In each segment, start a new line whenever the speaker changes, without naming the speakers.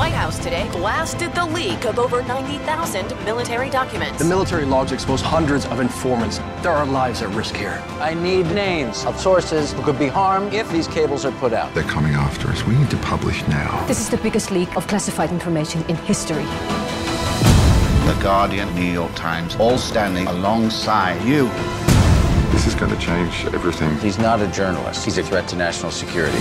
White House today blasted the leak of over 90,000 military documents.
The military logs expose hundreds of informants. There are lives at risk here.
I need names of sources who could be harmed if these cables are put out.
They're coming after us. We need to publish now.
This is the biggest leak of classified information in history.
The Guardian, New York Times, all standing alongside you.
This is going to change everything.
He's not a journalist. He's a threat to national security.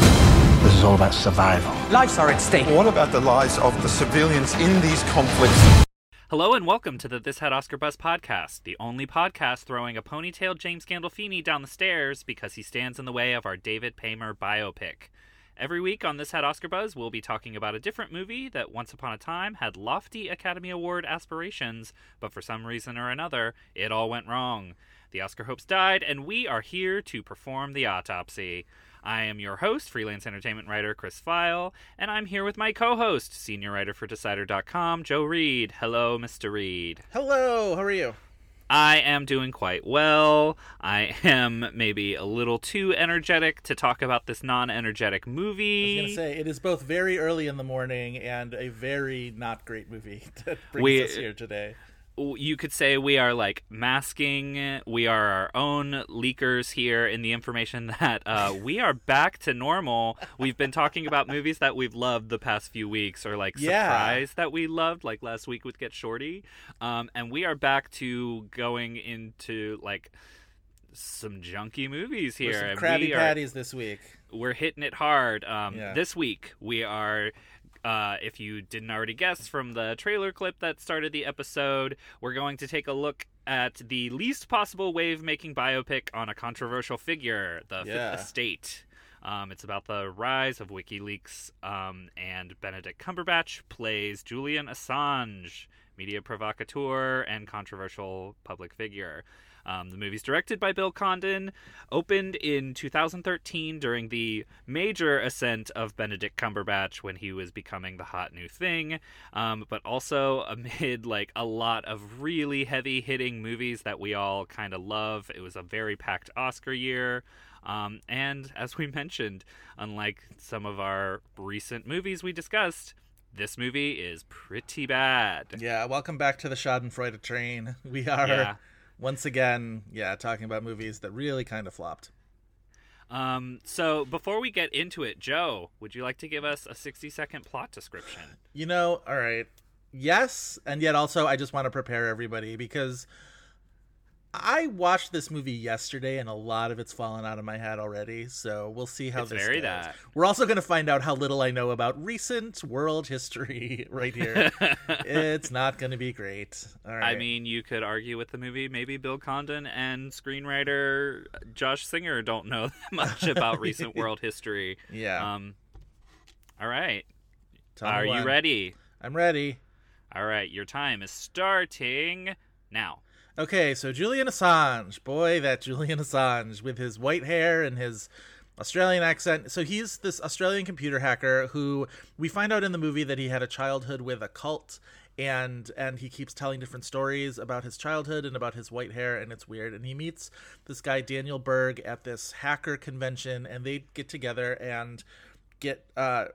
This is all about survival.
Lives are at stake.
What about the lives of the civilians in these conflicts?
Hello and welcome to the This Had Oscar Buzz podcast, the only podcast throwing a ponytailed James Gandolfini down the stairs because he stands in the way of our David Paymer biopic. Every week on This Had Oscar Buzz, we'll be talking about a different movie that once upon a time had lofty Academy Award aspirations, but for some reason or another, it all went wrong. The Oscar hopes died, and we are here to perform the autopsy. I am your host, freelance entertainment writer Chris Feil, and I'm here with my co host, senior writer for Decider.com, Joe Reed. Hello, Mr. Reed.
Hello, how are you?
I am doing quite well. I am maybe a little too energetic to talk about this non energetic movie.
I was gonna say it is both very early in the morning and a very not great movie that brings
We-
us here today.
You could say we are like masking we are our own leakers here in the information that uh, we are back to normal we've been talking about movies that we've loved the past few weeks or like
Yeah.
surprise that we loved like last week with get shorty um, and we are back to going into like some junky movies here
some
and
Krabby
we are-
Patties this week.
we're hitting it hard. Um,
Yeah.
This week we are. Uh, if you didn't already guess from the trailer clip that started the episode, we're going to take a look at the least possible wave making biopic on a controversial figure, the
Yeah.
Fifth Estate. Um, it's about the rise of WikiLeaks, um, and Benedict Cumberbatch plays Julian Assange, media provocateur and controversial public figure. Um, the movie's directed by Bill Condon, opened in 2013 during the major ascent of Benedict Cumberbatch when he was becoming the hot new thing, um, but also amid like a lot of really heavy hitting movies that we all kind of love. It was a very packed Oscar year. Um, and as we mentioned, unlike some of our recent movies we discussed, this movie is pretty bad.
Yeah, welcome back to the Schadenfreude train. We are
Yeah.
Once again, yeah, talking about movies that really kind of flopped.
Um, so before we get into it, Joe, would you like to give us a 60 second plot description?
You know, all right. Yes, and yet also I just want to prepare everybody because I watched this movie yesterday and a lot of it's fallen out of my head already. So we'll see how
It's
this
very
goes.
that.
We're also going to find out how little I know about recent world history right here. it's not going to be great. All right.
I mean, you could argue with the movie. Maybe Bill Condon and screenwriter Josh Singer don't know that much about recent world history.
Yeah.
Um. All right. Are you ready?
I'm ready.
All right. Your time is starting now.
Okay, so Julian Assange, boy, that Julian Assange with his white hair and his Australian accent. So he's this Australian computer hacker who we find out in the movie that he had a childhood with a cult and and he keeps telling different stories about his childhood and about his white hair and it's weird and he meets this guy Daniel Berg at this hacker convention and they get together and get uh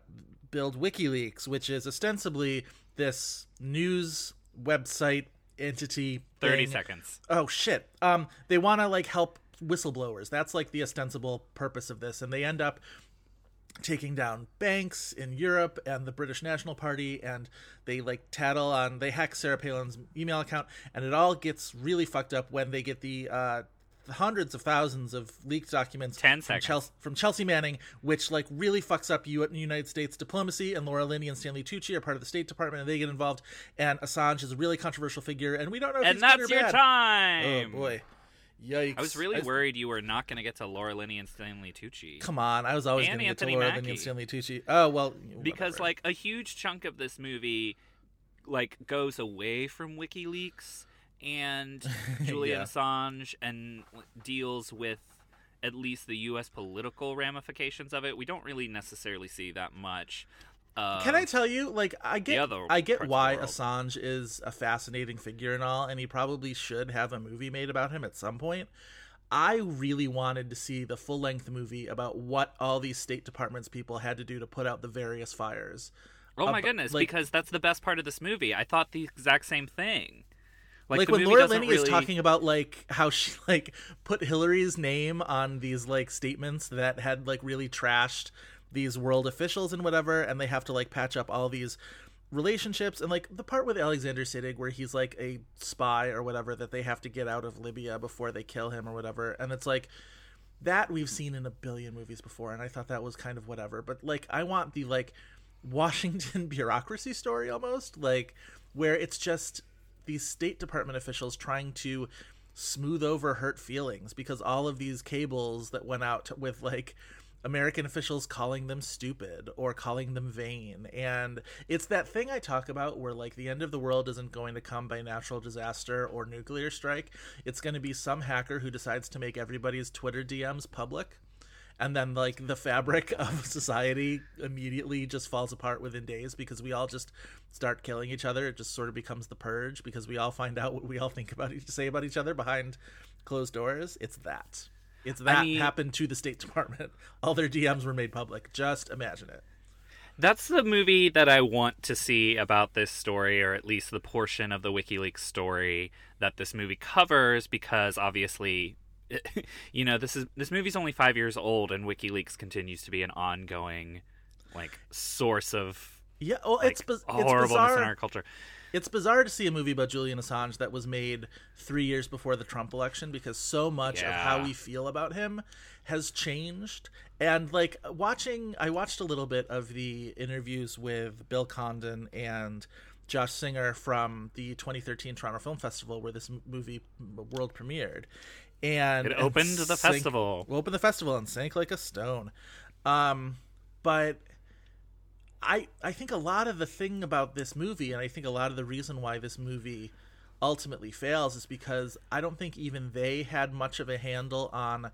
build WikiLeaks, which is ostensibly this news website entity
30
thing.
seconds.
Oh shit. Um they want to like help whistleblowers. That's like the ostensible purpose of this and they end up taking down banks in Europe and the British National Party and they like tattle on they hack Sarah Palin's email account and it all gets really fucked up when they get the uh hundreds of thousands of leaked documents
10
from. Chelsea, from Chelsea Manning, which like really fucks up U- United States diplomacy. And Laura Linney and Stanley Tucci are part of the State Department, and they get involved. And Assange is a really controversial figure, and we don't know if
And
he's good
that's
or
your
bad.
time.
Oh boy, yikes!
I was really
I was-
worried you were not going to get to Laura Linney and Stanley Tucci.
Come on, I was always going to get to Laura
Mackie.
Linney and Stanley Tucci. Oh well,
because like a huge chunk of this movie like goes away from WikiLeaks and Julian
Yeah.
Assange and deals with at least the U.S. political ramifications of it. We don't really necessarily see that much. Uh,
Can I tell you, like, I get, I get why. Assange is a fascinating figure and all, and he probably should have a movie made about him at some point. I really wanted to see the full length movie about what all these State Department's people had to do to put out the various fires.
Oh my
Ab-
goodness!
like-
because that's the best part of this movie. I thought the exact same thing. Like,
Like, when Laura Linney is talking about like how she like put Hillary's name on these like statements that had like really trashed these world officials and whatever, and they have to like patch up all these relationships and like the part with Alexander Siddig where he's like a spy or whatever that they have to get out of Libya before they kill him or whatever, and it's like that we've seen in a billion movies before, and I thought that was kind of whatever. But like, I want the like Washington bureaucracy story almost, like where it's just these State Department officials trying to smooth over hurt feelings because all of these cables that went out with like American officials calling them stupid or calling them vain. And it's that thing I talk about where, like, the end of the world isn't going to come by natural disaster or nuclear strike. It's going to be some hacker who decides to make everybody's Twitter DMs public. And then, like, the fabric of society immediately just falls apart within days because we all just start killing each other. It just sort of becomes the purge because we all find out what we all think about each say about each other behind closed doors. It's that. It's that
mean-
happened to the State Department. All their DMs were made public. Just imagine it.
That's the movie that I want to see about this story, or at least the portion of the WikiLeaks story that this movie covers, because obviously, you know, this is this movie's only five years old, and WikiLeaks continues to be an ongoing, like, source of
Yeah, well,
like,
it's, biz- it's bizarre.
in our culture.
It's bizarre to see a movie about Julian Assange that was made three years before the Trump election because so much of how we feel about him has changed. And like watching, I watched a little bit of the interviews with Bill Condon and Josh Singer from the 2013 Toronto Film Festival where this movie world premiered. And
It
and
opened the
sank-
festival.
Opened the festival and sank like a stone. Um, but I I think a lot of the thing about this movie, and I think a lot of the reason why this movie ultimately fails, is because I don't think even they had much of a handle on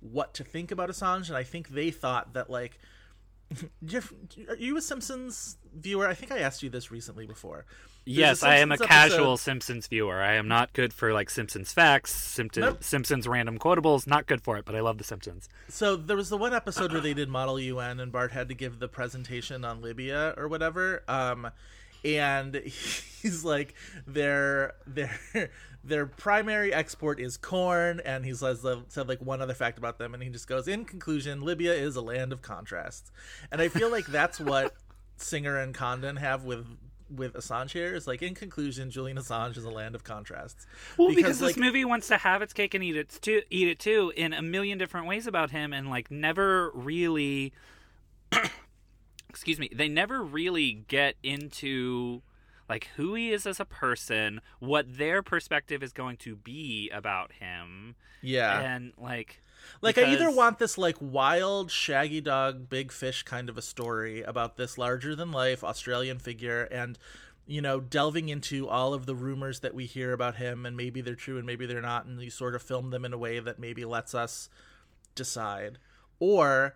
what to think about Assange, and I think they thought that like. Jeff, are you a Simpsons viewer? I think I asked you this recently before.
Yes, I am a
Simpsons
casual
episode-
Simpsons viewer. I am not good for like Simpsons facts, Simpson,
Nope.
Simpsons random quotables. Not good for it, but I love the Simpsons.
So there was the one episode where they did Model UN and Bart had to give the presentation on Libya or whatever. Um, and he's like, their their their primary export is corn, and he says said like one other fact about them, and he just goes, in conclusion, Libya is a land of contrasts, and I feel like that's what Singer and Condon have with. With Assange here is like in conclusion, Julian Assange is a land of contrasts.
Well, because, this
like,
movie wants to have its cake and eat it too, eat it too, in a million different ways about him, and like never really, excuse me, they never really get into like who he is as a person, what their perspective is going to be about him,
yeah,
and like.
Like I either want this like wild shaggy dog big fish kind of a story about this larger than life Australian figure and you know delving into all of the rumors that we hear about him and maybe they're true and maybe they're not and you sort of film them in a way that maybe lets us decide. Or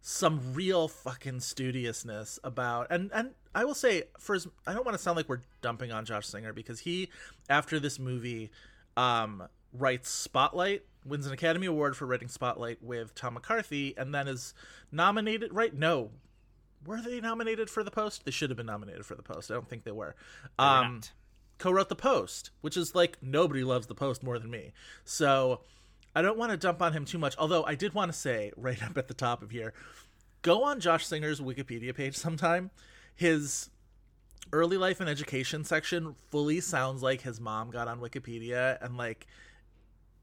some real fucking studiousness about and and I will say for as, I don't want to sound like we're dumping on Josh Singer because he after this movie um writes Spotlight wins an Academy Award for writing Spotlight with Tom McCarthy and then is nominated right? No. Were they nominated for the post? They should have been nominated for the post. I don't think they were. Um co-wrote the post which is like nobody loves the post more than me. So I don't want to dump on him too much although I did want to say right up at the top of here go on Josh Singer's Wikipedia page sometime. His early life and education section fully sounds like his mom got on Wikipedia and like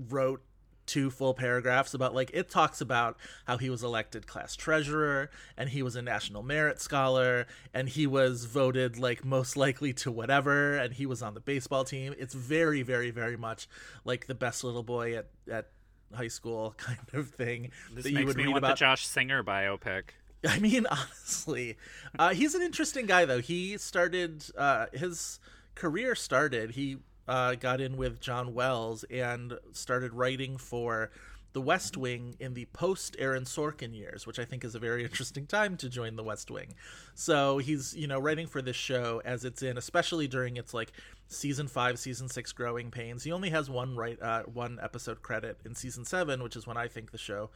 wrote two full paragraphs about like it talks about how he was elected class treasurer and he was a national merit scholar and he was voted like most likely to whatever and he was on the baseball team it's very very very much like the best little boy at at high school kind of thing
This
that you
makes
would
me
read
want
about
the Josh Singer biopic.
I mean, honestly, uh, he's an interesting guy, though. He started uh, his career started. He uh, got in with John Wells and started writing for The West Wing in the post Aaron Sorkin years, which I think is a very interesting time to join The West Wing. So he's you know writing for this show as it's in, especially during its like season five, season six growing pains. He only has one right uh, one episode credit in season seven, which is when I think the show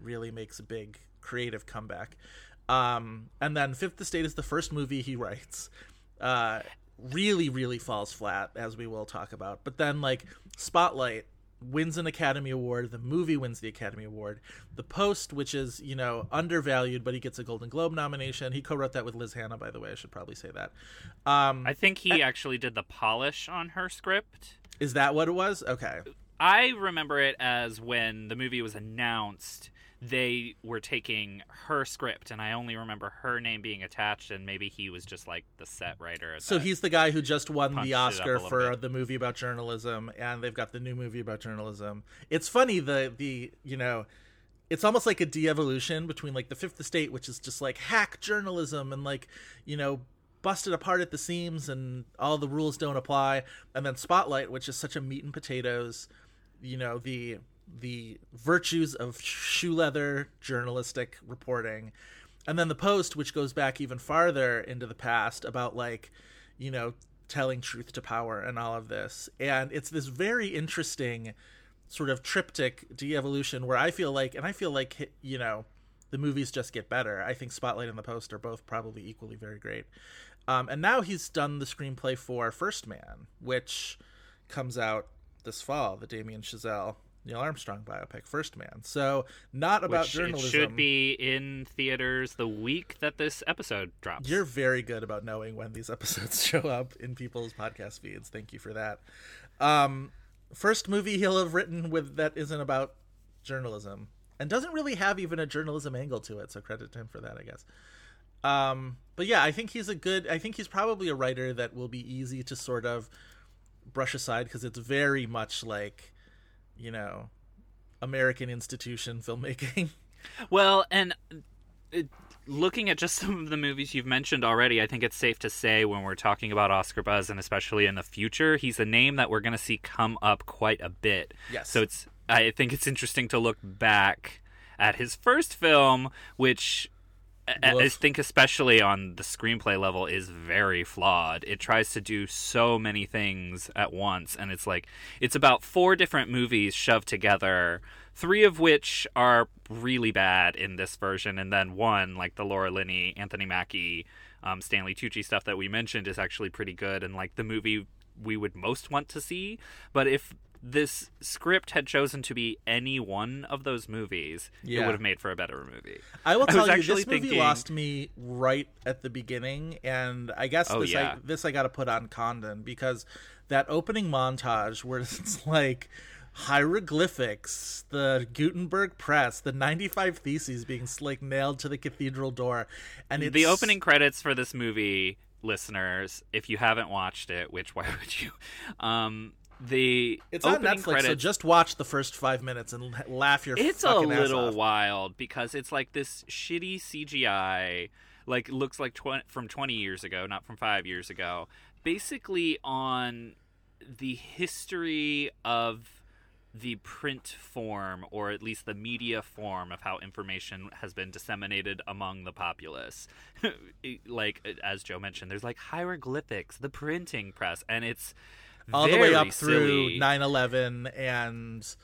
really makes a big creative comeback. Um, and then Fifth Estate is the first movie he writes. Uh, really, really falls flat, as we will talk about. But then, like, Spotlight wins an Academy Award. The movie wins the Academy Award. The Post, which is, you know, undervalued, but he gets a Golden Globe nomination. He co wrote that with Liz Hanna, by the way. I should probably say that. Um,
I think he actually did the polish on her script.
is that what it was? Okay.
I remember it as when the movie was announced, they were taking her script, and I only remember her name being attached, and maybe he was just like the set writer.
So he's the guy who just won the
it up a
Oscar for
bit.
the movie about journalism, and they've got the new movie about journalism. It's funny the the you know, it's almost like a de-evolution between like the Fifth Estate, which is just like hack journalism and like you know busted apart at the seams and all the rules don't apply, and then Spotlight, which is such a meat and potatoes, you know the the virtues of shoe leather journalistic reporting and then the post which goes back even farther into the past about like you know telling truth to power and all of this. And it's this very interesting sort of triptych de-evolution where i feel like and i feel like you know the movies just get better. I think spotlight and the post are both probably equally very great. Um, and now he's done the screenplay for first man which comes out this fall the damien chazelle neil armstrong biopic first man so not about
which
journalism
it should be in theaters the week that this episode drops.
You're very good about knowing when these episodes show up in people's podcast feeds. Thank you for that. Um, first movie he'll have written with that isn't about journalism and doesn't really have even a journalism angle to it. So credit to him for that, I guess. Um, but yeah, I think he's a good. I think he's probably a writer that will be easy to sort of brush aside because it's very much like, you know, American institution filmmaking.
Well, and it, looking at just some of the movies you've mentioned already, I think it's safe to say when we're talking about Oscar buzz, and especially in the future, he's a name that we're going to see come up quite a bit.
Yes.
So it's I think it's interesting to look back at his first film, which. I- think especially on the screenplay level is very flawed. It tries to do so many things at once and it's like it's about four different movies shoved together, three of which are really bad in this version and then one like the Laura Linney, Anthony Mackie, um, Stanley Tucci stuff that we mentioned is actually pretty good and like the movie we would most want to see, but if this script had chosen to be any one of those movies, it would have made for a better movie.
I will tell
was
you, this movie
thinking-
lost me right at the beginning, and I guess
Oh,
this
yeah.
I, this I got to put on Condon because that opening montage where it's like hieroglyphics, the Gutenberg press, the ninety-five theses being like nailed to the cathedral door, and it's
the opening credits for this movie listeners if you haven't watched it which why would you um the
It's on Netflix,
credits
so just watch the first five minutes and laugh your
it's a little wild because it's like this shitty cgi like looks like tw- from 20 years ago not from 5 years ago basically on the history of the print form or at least the media form of how information has been disseminated among the populace. Like as joe mentioned there's like hieroglyphics the printing press and it's
all the way up through
silly.
9-11 and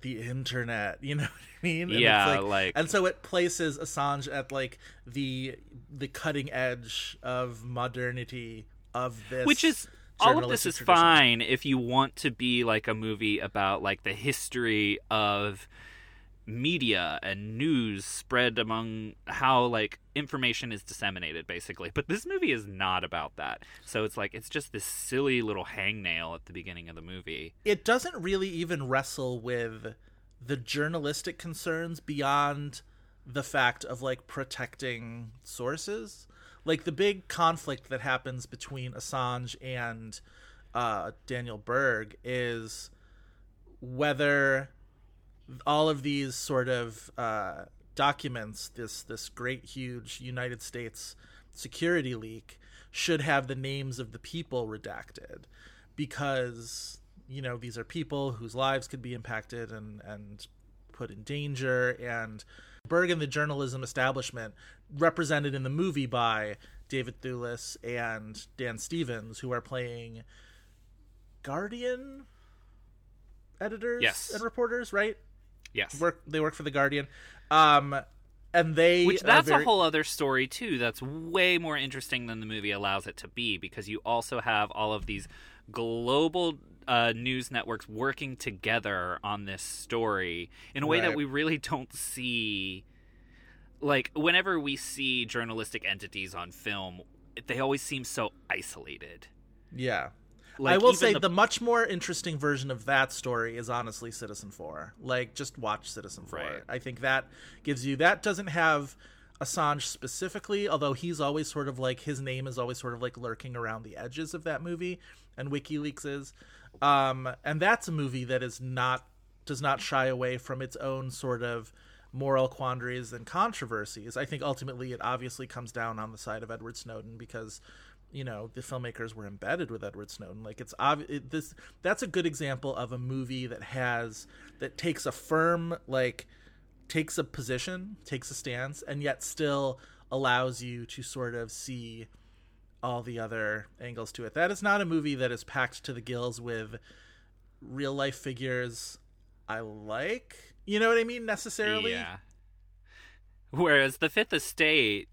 the internet you know what i mean and it's
Yeah, like-
and so it places assange at like the the cutting edge of modernity of this
which is all of this is
tradition.
fine if you want to be like a movie about like the history of media and news spread among how like information is disseminated basically. But this movie is not about that. So it's like it's just this silly little hangnail at the beginning of the movie.
It doesn't really even wrestle with the journalistic concerns beyond the fact of like protecting sources. Like the big conflict that happens between assange and uh, daniel berg is whether all of these sort of uh, documents this this great huge United States security leak should have the names of the people redacted because you know these are people whose lives could be impacted and and put in danger and Berg and the journalism establishment represented in the movie by David Thewlis and Dan Stevens who are playing Guardian editors
Yes.
and reporters right
Yes.
work they work for the Guardian um and they
Which that's
very-
a whole other story too. That's way more interesting than the movie allows it to be because you also have all of these global uh, news networks working together on this story in a way
Right.
that we really don't see. Like whenever we see journalistic entities on film, they always seem so isolated.
yeah
Like,
I will say
the-
the... much more interesting version of that story is honestly Citizenfour. Like just watch Citizenfour.
Right.
I think that gives you that doesn't have Assange specifically, although he's always sort of like his name is always sort of like lurking around the edges of that movie and WikiLeaks is. Um and that's a movie that is not does not shy away from its own sort of moral quandaries and controversies. I think ultimately it obviously comes down on the side of Edward Snowden because you know the filmmakers were embedded with Edward Snowden. Like it's obvious it, this that's a good example of a movie that has that takes a firm like takes a position, takes a stance, and yet still allows you to sort of see all the other angles to it. That is not a movie that is packed to the gills with real life figures I like. You know what I mean? Necessarily.
Yeah. Whereas the Fifth Estate,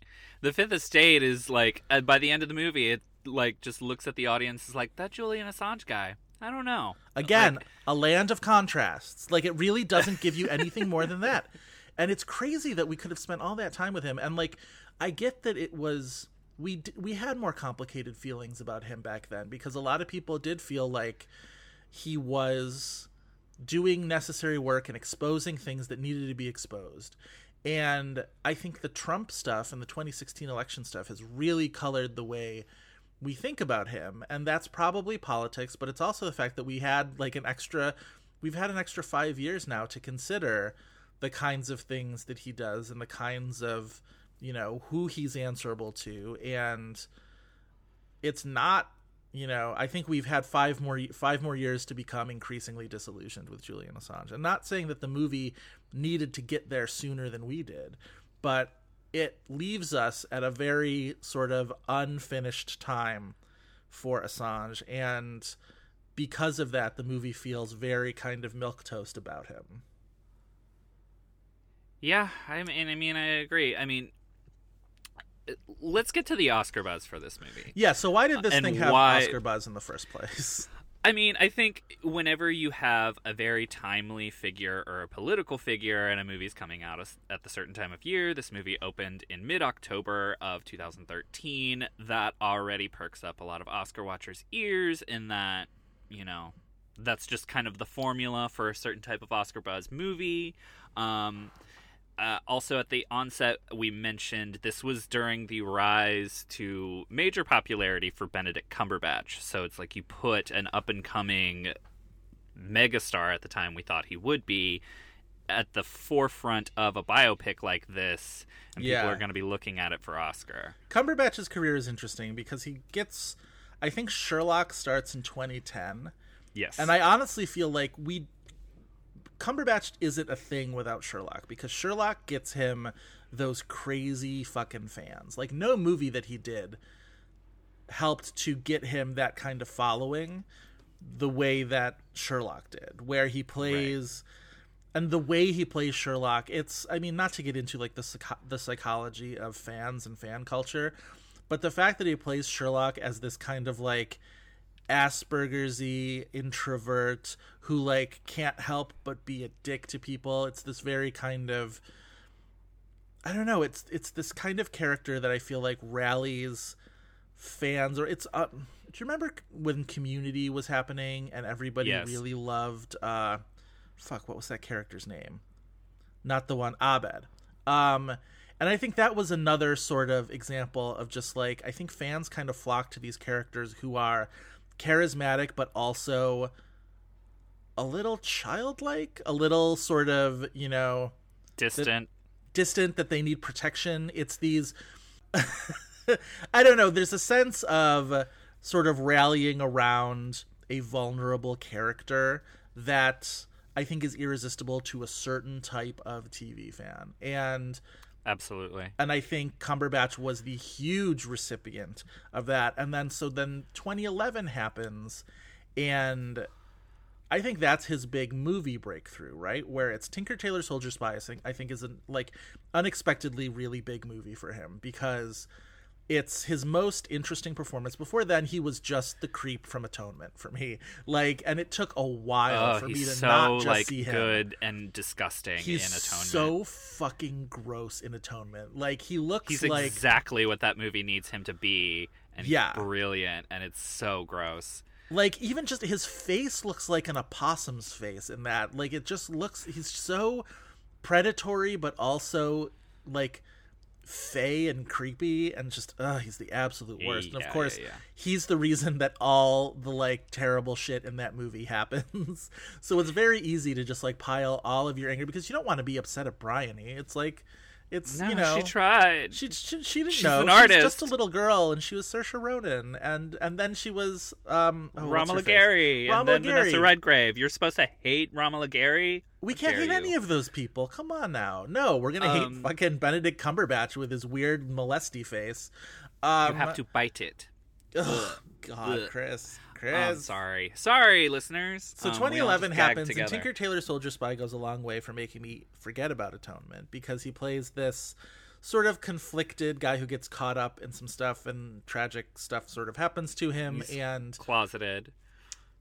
the Fifth Estate is like uh, by the end of the movie, it like just looks at the audience is like that Julian Assange guy. I don't know.
Again,
Like,
a land of contrasts. Like it really doesn't give you anything more than that. And it's crazy that we could have spent all that time with him. And like, I get that it was we d- we had more complicated feelings about him back then because a lot of people did feel like he was doing necessary work and exposing things that needed to be exposed. And I think the Trump stuff and the 2016 election stuff has really colored the way we think about him. And that's probably politics, but it's also the fact that we had like an extra, we've had an extra five years now to consider the kinds of things that he does and the kinds of, you know, who he's answerable to. And it's not you know i think we've had five more five more years to become increasingly disillusioned with julian assange. I'm not saying that the movie needed to get there sooner than we did but it leaves us at a very sort of unfinished time for assange. And because of that the movie feels very kind of milk toast about him.
Yeah, I mean, I mean, I agree. I mean, let's get to the Oscar buzz for this movie.
yeah so why did this
And
thing have
why-
oscar buzz in the first place
I mean, I think whenever you have a very timely figure or a political figure and a movie's coming out at the certain time of year, this movie opened in mid October of 2013, that already perks up a lot of Oscar watchers' ears in that, you know, that's just kind of the formula for a certain type of Oscar buzz movie. Um, uh, also, at the onset, we mentioned this was during the rise to major popularity for Benedict Cumberbatch. So it's like you put an up and coming megastar at the time we thought he would be at the forefront of a biopic like this, and
Yeah.
people are going to be looking at it for Oscar.
Cumberbatch's career is interesting because he gets I think Sherlock starts in 2010
Yes.
and I honestly feel like we Cumberbatch isn't a thing without Sherlock because Sherlock gets him those crazy fucking fans. Like no movie that he did helped to get him that kind of following the way that Sherlock did, where he plays and the way he plays Sherlock, it's I mean not to get into like the the psychology of fans and fan culture, but the fact that he plays Sherlock as this kind of like Asperger's y introvert who like can't help but be a dick to people. It's this very kind of I don't know, it's it's this kind of character that I feel like rallies fans or it's uh, do you remember when community was happening and everybody
Yes.
really loved uh fuck what was that character's name not the one abed um and i think that was another sort of example of just like i think fans kind of flock to these characters who are charismatic but also a little childlike a little sort of you know
Distant.
distant that they need protection. It's these I don't know, there's a sense of sort of rallying around a vulnerable character that I think is irresistible to a certain type of TV fan. And
Absolutely.
and I think Cumberbatch was the huge recipient of that. And then so then 2011 happens, and I think that's his big movie breakthrough, right? Where it's Tinker Tailor Soldier Spy. I think I think is a like unexpectedly really big movie for him because it's his most interesting performance. Before then, he was just the creep from Atonement for me. Like, and it took a while
Oh,
for me to
so
not just
like
see him
good and disgusting
he's
in Atonement.
so fucking gross in atonement like he looks
He's
like
exactly what that movie needs him to be, and he's
Yeah.
brilliant, and it's so gross.
like even just his face looks like an opossum's face in that like it just looks he's so predatory but also like fey and creepy and just uh he's the absolute worst. And of course
yeah, yeah.
he's the reason that all the like terrible shit in that movie happens. So it's very easy to just like pile all of your anger because you don't want to be upset at Briony. It's like it's
No,
you know
she tried.
she she, she didn't
She's
know.
an
She was
artist.
just a little girl, and she was Saoirse Ronan, and and then she was um oh,
Romola? Garai, and
Romola
then Vanessa Redgrave. You're supposed to hate Romola Garai.
We
How
can't hate
you.
any of those people. Come on now. No, we're gonna hate
Um,
fucking Benedict Cumberbatch with his weird molesty face. Um,
You have to bite it.
Ugh, God,
Ugh.
Chris, Chris.
I'm sorry, sorry, listeners.
So
Um,
2011 happens, and. Tinker Tailor Soldier Spy goes a long way for making me forget about Atonement because he plays this sort of conflicted guy who gets caught up in some stuff and tragic stuff sort of happens to him
He's
and
closeted.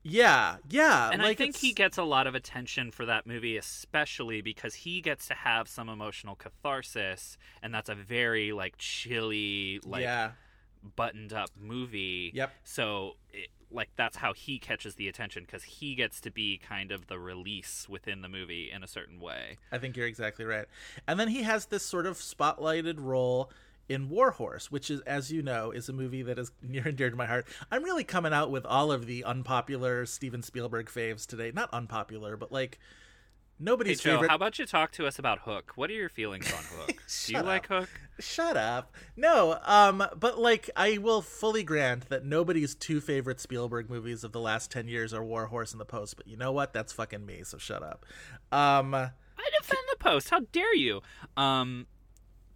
yeah yeah
and I think
it's-
he gets a lot of attention for that movie, especially because he gets to have some emotional catharsis, and that's a very like chilly, like
yeah
buttoned up movie.
Yep.
So, it, like that's how he catches the attention because he gets to be kind of the release within the movie in a certain way.
I think you're exactly right. And then he has this sort of spotlighted role in Warhorse, which is, as you know, is a movie that is near and dear to my heart. I'm really coming out with all of the unpopular Steven Spielberg faves today. Not unpopular, but like
Hey
nobody's
Joe,
favorite.
how about you talk to us about Hook? What are your feelings on Hook? Do you
Shut
like Hook?
Shut up. No, um, but like I will fully grant that nobody's two favorite Spielberg movies of the last ten years are War Horse and The Post. But you know what? That's fucking me. So shut up. Um,
I defend the post. How dare you? Um,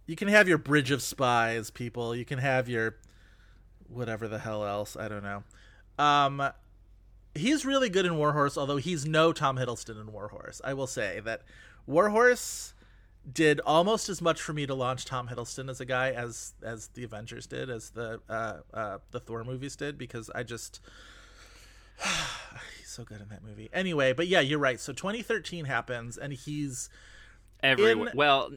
you can have your Bridge of Spies, people. You can have your whatever the hell else. I don't know. Um, he's really good in Warhorse, although he's no Tom Hiddleston in Warhorse. I will say that Warhorse did almost as much for me to launch Tom Hiddleston as a guy as as the Avengers did, as the uh, uh, the Thor movies did, because I just he's so good in that movie. Anyway, but yeah, you're right. So 2013 happens, and he's
everywhere.
In-
Well,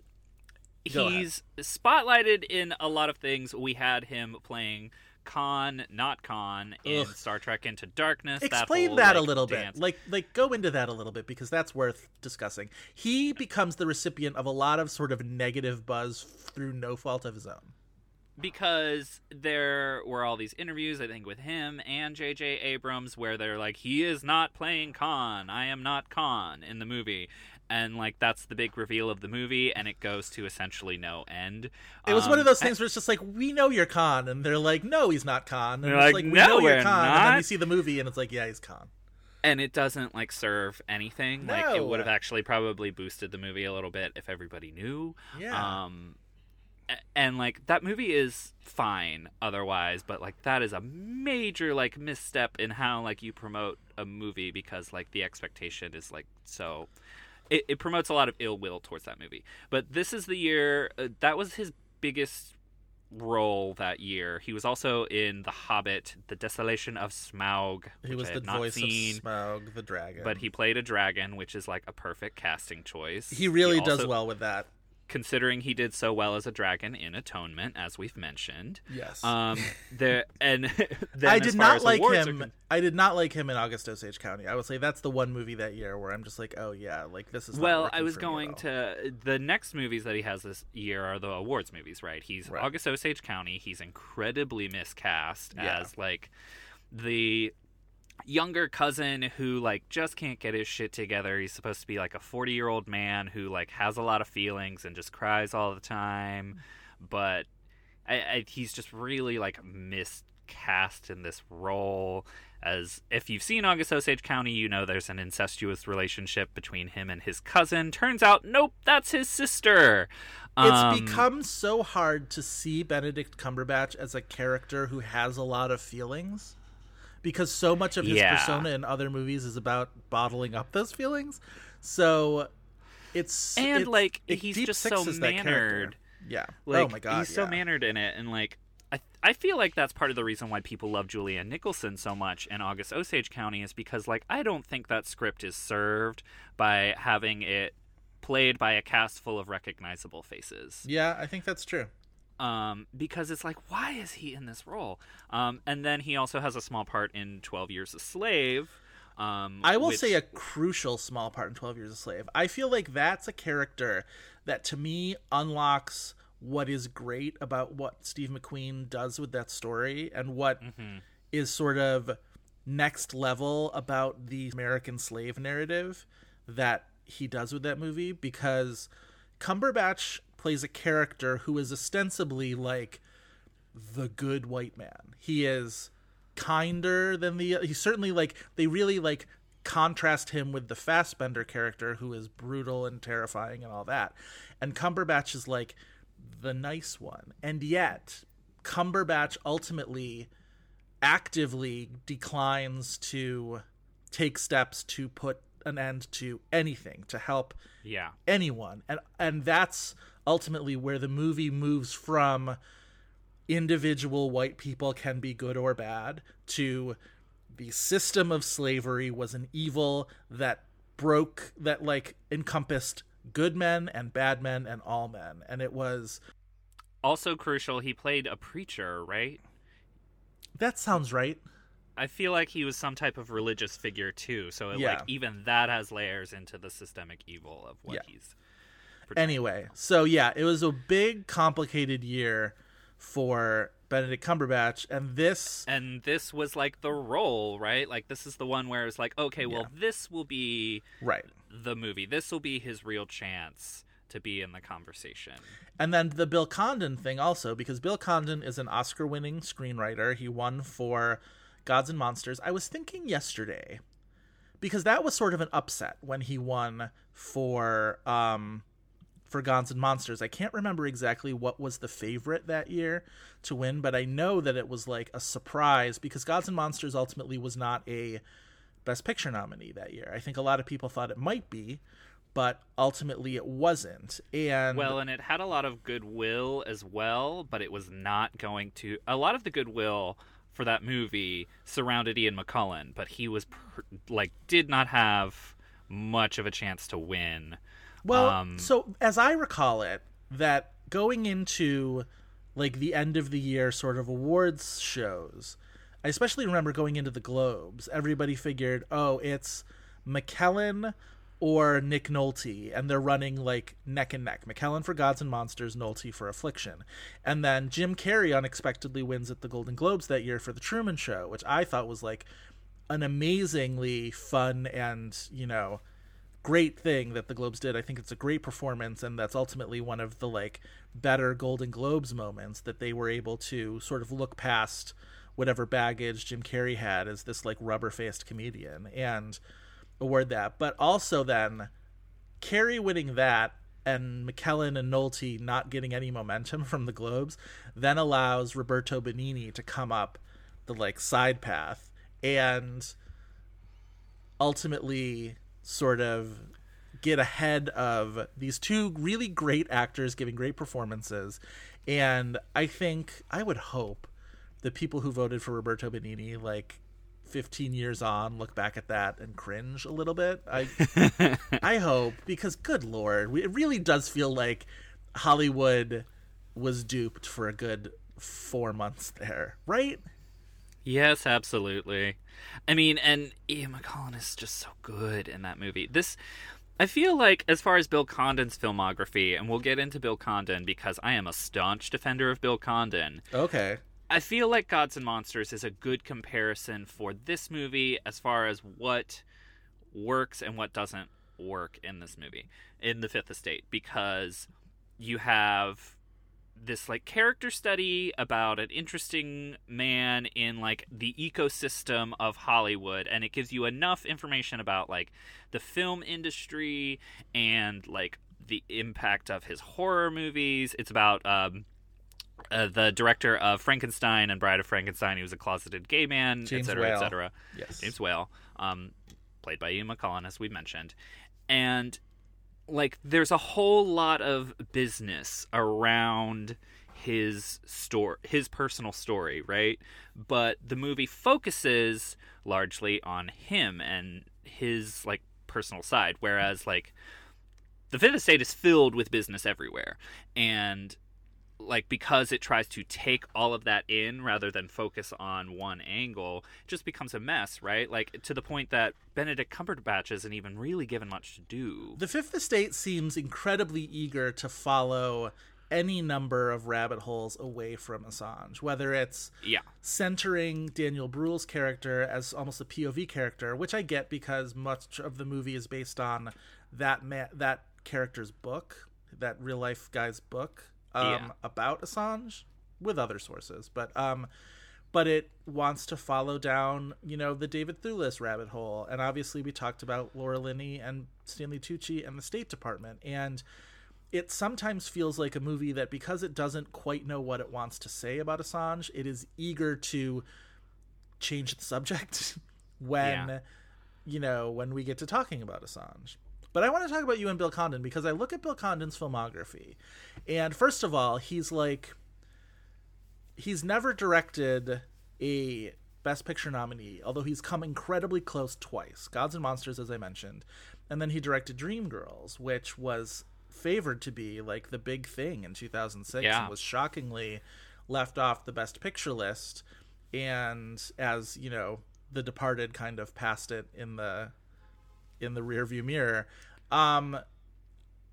he's spotlighted in a lot of things. We had him playing Khan, not Khan, in
Ugh.
Star Trek Into Darkness.
explain
whole,
that, a little
dance.
bit like like go into that a little bit because that's worth discussing he becomes the recipient of a lot of sort of negative buzz through no fault of his own
because there were all these interviews, I think, with him and J.J. Abrams, where they're like, "He is not playing Khan. I am not Khan in the movie." And like that's the big reveal of the movie, and it goes to essentially no end.
it was one
Um,
of those things where it's just like we know you're Khan and they're like no he's not Khan and
They're
it's
like,
like we
"No,
know you're Khan and then
not."
see the movie and it's like yeah he's Khan
and it doesn't like serve anything. Like it would have actually probably boosted the movie a little bit if everybody knew.
Yeah.
Um, and like that movie is fine otherwise, but like that is a major like misstep in how like you promote a movie because like the expectation is like so. It, it promotes a lot of ill will towards that movie. But this is the year uh, that was his biggest role that year. He was also in The Hobbit: The Desolation of Smaug.
he was the voice
seen,
of Smaug the dragon
but he played a dragon, which is like a perfect casting choice.
he really does
also-
well with that
considering he did so well as a dragon in Atonement, as we've mentioned.
yes
Um, there and
I did not like
are
him. I did not like him in August Osage County. I would say that's the one movie that year where I'm just like, oh yeah, like this is.
well, I was going to the next movies that he has this year are the awards movies, right? He's
Right.
August Osage County. He's incredibly miscast
Yeah.
as like the younger cousin who like just can't get his shit together. He's supposed to be like a 40-year-old man who like has a lot of feelings and just cries all the time, but I, I, he's just really like miscast in this role as if you've seen August Osage County, you know there's an incestuous relationship between him and his cousin. Turns out, nope, that's his sister.
It's
Um,
become so hard to see Benedict Cumberbatch as a character who has a lot of feelings because so much of his
Yeah.
persona in other movies is about bottling up those feelings. So it's
and like
it
he's just so
sixes that character.
mannered.
Yeah.
Oh like,
oh my god.
he's so mannered in it, and like I, I feel like that's part of the reason why people love Julianne Nicholson so much in August Osage County is because like I don't think that script is served by having it played by a cast full of recognizable faces.
Yeah, I think that's true.
Um, because it's like, why is he in this role? Um, and then he also has a small part in Twelve Years a Slave. Um,
I will
which-
say a crucial small part in 12 Years a Slave. I feel like that's a character that to me unlocks what is great about what Steve McQueen does with that story and what is sort of next level about the American slave narrative that he does with that movie because Cumberbatch plays a character who is ostensibly like the good white man. He is kinder than the he's certainly like they really like contrast him with the Fassbender character who is brutal and terrifying and all that. And Cumberbatch is like the nice one. And yet Cumberbatch ultimately actively declines to take steps to put an end to anything to help
yeah.
anyone and and that's ultimately where the movie moves from individual white people can be good or bad to the system of slavery was an evil that broke that like encompassed good men and bad men and all men and it was
Also crucial, he played a preacher, right?
that sounds right
I feel like he was some type of religious figure too, so it,
Yeah.
like even that has layers into the systemic evil of what
Yeah.
he's.
Anyway so yeah it was a big complicated year for benedict cumberbatch and this
And this was like the role, right? Like this is the one where it's like, okay, well, this will be
right
the movie. This will be his real chance to be in the conversation.
And then the Bill Condon thing also, because Bill Condon is an Oscar winning screenwriter. He won for Gods and Monsters. I was thinking yesterday, because that was sort of an upset when he won for um for Gods and Monsters. I can't remember exactly what was the favorite that year to win, but I know that it was like a surprise because Gods and Monsters ultimately was not a Best Picture nominee that year. I think a lot of people thought it might be, but ultimately it wasn't. And
Well, and it had a lot of goodwill as well, but it was not going to. A lot of the goodwill for that movie surrounded Ian McKellen, but he was per, like did not have much of a chance to win.
Well,
Um,
so as I recall it, that going into like the end of the year sort of awards shows, I especially remember going into the Globes. Everybody figured, oh, it's McKellen or Nick Nolte, and they're running like neck and neck. McKellen for Gods and Monsters, Nolte for Affliction, and then Jim Carrey unexpectedly wins at the Golden Globes that year for The Truman Show, which I thought was like an amazingly fun and you know great thing that the Globes did. I think it's a great performance, and that's ultimately one of the like better Golden Globes moments that they were able to sort of look past whatever baggage Jim Carrey had as this like rubber faced comedian and award that. But also then Carrey winning that and McKellen and Nolte not getting any momentum from the Globes then allows Roberto Benigni to come up the like side path and ultimately sort of get ahead of these two really great actors giving great performances. And i think i would hope the people who voted for roberto benigni like 15 years on look back at that and cringe a little bit. I i hope because good lord it really does feel like hollywood was duped for a good four months there right
Yes, absolutely. I mean, and Ian McKellen is just so good in that movie. This, I feel like, as far as Bill Condon's filmography, and we'll get into Bill Condon because I am a staunch defender of Bill Condon.
okay
I feel like Gods and Monsters is a good comparison for this movie as far as what works and what doesn't work in this movie in the Fifth Estate because you have this like character study about an interesting man in like the ecosystem of Hollywood and it gives you enough information about like the film industry and like the impact of his horror movies. It's about um uh, the director of Frankenstein and Bride of Frankenstein. He was a closeted gay man, etc., etc.
Yes.
James Whale, um, played by Ian McKellen, as we mentioned, and like there's a whole lot of business around his story, his personal story, right? But the movie focuses largely on him and his like personal side, whereas like the Fifth Estate is filled with business everywhere, and like because it tries to take all of that in rather than focus on one angle it just becomes a mess right? Like to the point that benedict cumberbatch isn't even really given much to do.
The Fifth Estate seems incredibly eager to follow any number of rabbit holes away from Assange, whether it's
yeah.
centering Daniel Bruhl's character as almost a POV character, which I get because much of the movie is based on that ma- that character's book, that real life guy's book um,
Yeah.
about Assange with other sources, but um, but it wants to follow down, you know, the David Thewlis rabbit hole, and obviously we talked about Laura Linney and Stanley Tucci and the State Department, and it sometimes feels like a movie that because it doesn't quite know what it wants to say about Assange, it is eager to change the subject when
Yeah.
you know when we get to talking about Assange. But I want to talk about you and Bill Condon because I look at Bill Condon's filmography, and first of all, he's like he's never directed a Best Picture nominee, although he's come incredibly close twice. Gods and Monsters, as I mentioned, and then he directed Dreamgirls, which was favored to be like the big thing in 2006
Yeah.
and was shockingly left off the Best Picture list. And as you know, The Departed kind of passed it in the in the rearview mirror. Um,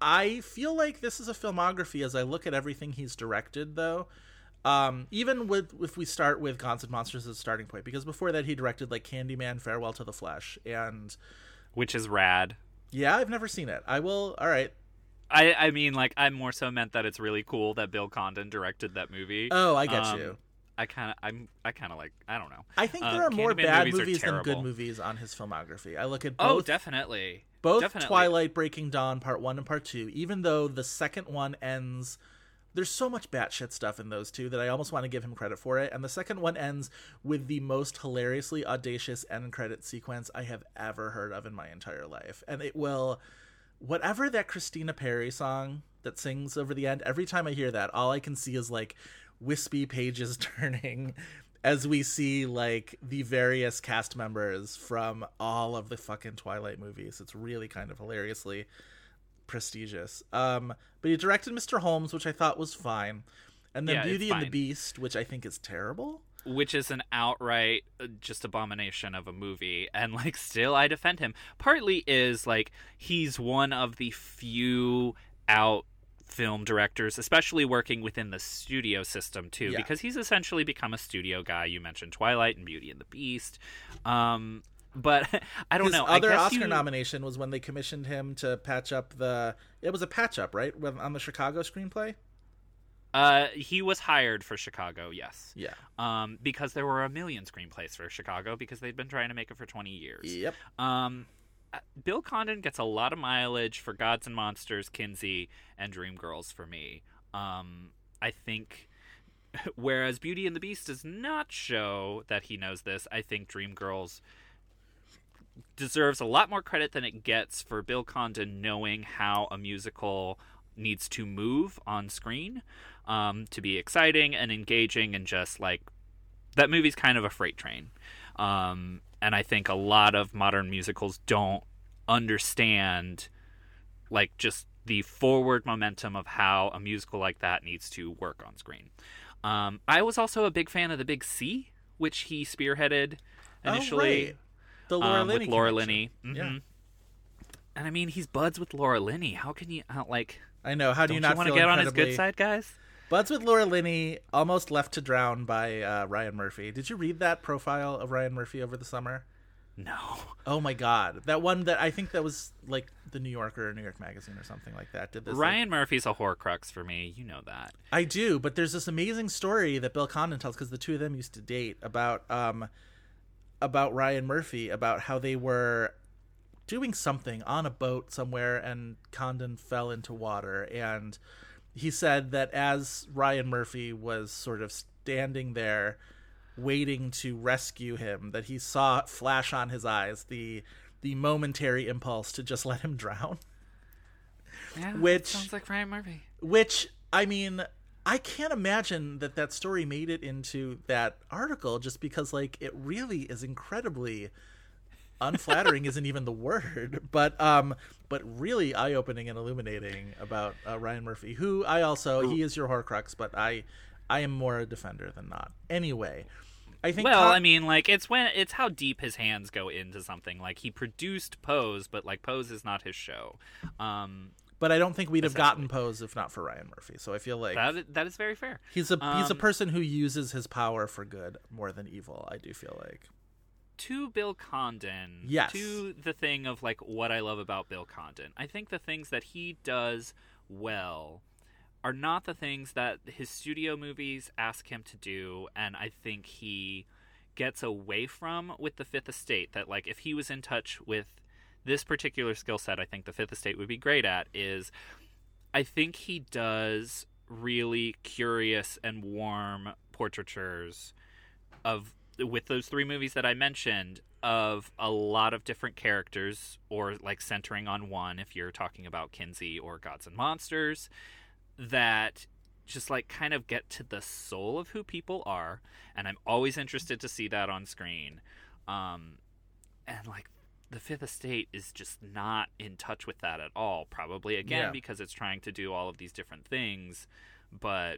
I feel like this is a filmography as I look at everything he's directed, though. Um, even with if we start with Gods and Monsters as a starting point, because before that he directed like Candyman, Farewell to the Flesh, and
which is rad
yeah, I've never seen it. I will. All right.
I, I mean, like, I more so meant that it's really cool that Bill Condon directed that movie.
Oh, I get
Um,
you.
I kind of, I'm, I kind of like, I don't know.
I think
Uh,
there are more
Candyman
bad
movies
movies than good movies on his filmography. I look at both.
Oh, definitely.
both
Definitely.
Twilight, Breaking Dawn, Part One and Part Two. Even though the second one ends, there's so much batshit stuff in those two that I almost want to give him credit for it. And the second one ends with the most hilariously audacious end credit sequence I have ever heard of in my entire life, and it will. Whatever that Christina Perri song that sings over the end, every time I hear that, all I can see is like wispy pages turning as we see like the various cast members from all of the fucking Twilight movies. It's really kind of hilariously prestigious. Um, but he directed Mr. Holmes, which I thought was fine, and then
Yeah,
Beauty and the. Beast, which I think is terrible.
which is an outright uh, just abomination of a movie and like still I defend him partly is like he's one of the few out film directors especially working within the studio system too
Yeah.
because he's essentially become a studio guy you mentioned Twilight and Beauty and the Beast um but I don't
His
know I
other Oscar
you-
nomination was when they commissioned him to patch up the. It was a patch up, right, on the Chicago screenplay.
uh he was hired for Chicago yes
Yeah.
um because there were a million screenplays for Chicago because they'd been trying to make it for 20 years
Yep.
Um, Bill Condon gets a lot of mileage for Gods and Monsters, Kinsey, and Dreamgirls for me. Um, I think, whereas Beauty and the Beast does not show that he knows this, I think Dreamgirls deserves a lot more credit than it gets for Bill Condon knowing how a musical needs to move on screen um, to be exciting and engaging and just like that movie's kind of a freight train. Um, and I think a lot of modern musicals don't understand like just the forward momentum of how a musical like that needs to work on screen. Um, I was also a big fan of The Big C, which he spearheaded initially
oh, right. The Laura
um,
Linney
with Laura
connection.
Linney.
Yeah.
Mhm. And I mean, he's buds with Laura Linney. How can you how, like?
I know. How do you not
want to get on his good side, guys?
Buds with Laura Linney, almost left to drown by uh, Ryan Murphy. Did you read that profile of Ryan Murphy over the summer?
No.
Oh my god, that one that I think that was like the New Yorker or New York Magazine or something like that. Did this? like-
Ryan Murphy's a horcrux for me. You know that.
I do, but there's this amazing story that Bill Condon tells because the two of them used to date about um about Ryan Murphy about how they were doing something on a boat somewhere and Condon fell into water and he said that as Ryan Murphy was sort of standing there waiting to rescue him that he saw flash on his eyes the the momentary impulse to just let him drown
Yeah,
Which-
sounds like Ryan Murphy.
which I mean, I can't imagine that that story made it into that article just because like it really is incredibly unflattering isn't even the word, but um but really eye-opening and illuminating about uh, Ryan Murphy, who I also he is your Horcrux, but I I am more a defender than not. Anyway, I think
Well, I mean, like it's when it's how deep his hands go into something. Like he produced Pose, but like Pose is not his show. Um,
but I don't think we'd have gotten Pose if not for Ryan Murphy. So I feel like
that that is very fair.
he's a he's a
um,
person who uses his power for good more than evil. I do feel like.
To Bill Condon,
Yes.
to the thing of like what I love about Bill Condon. I think the things that he does well are not the things that his studio movies ask him to do, and I think he gets away from with the Fifth Estate. That like if he was in touch with this particular skill set, I think the Fifth Estate would be great at is I think he does really curious and warm portraitures of with those three movies that I mentioned of a lot of different characters or like centering on one if you're talking about Kinsey or Gods and Monsters that just like kind of get to the soul of who people are and I'm always interested to see that on screen. Um and like the Fifth Estate is just not in touch with that at all. Probably again
Yeah.
because it's trying to do all of these different things, but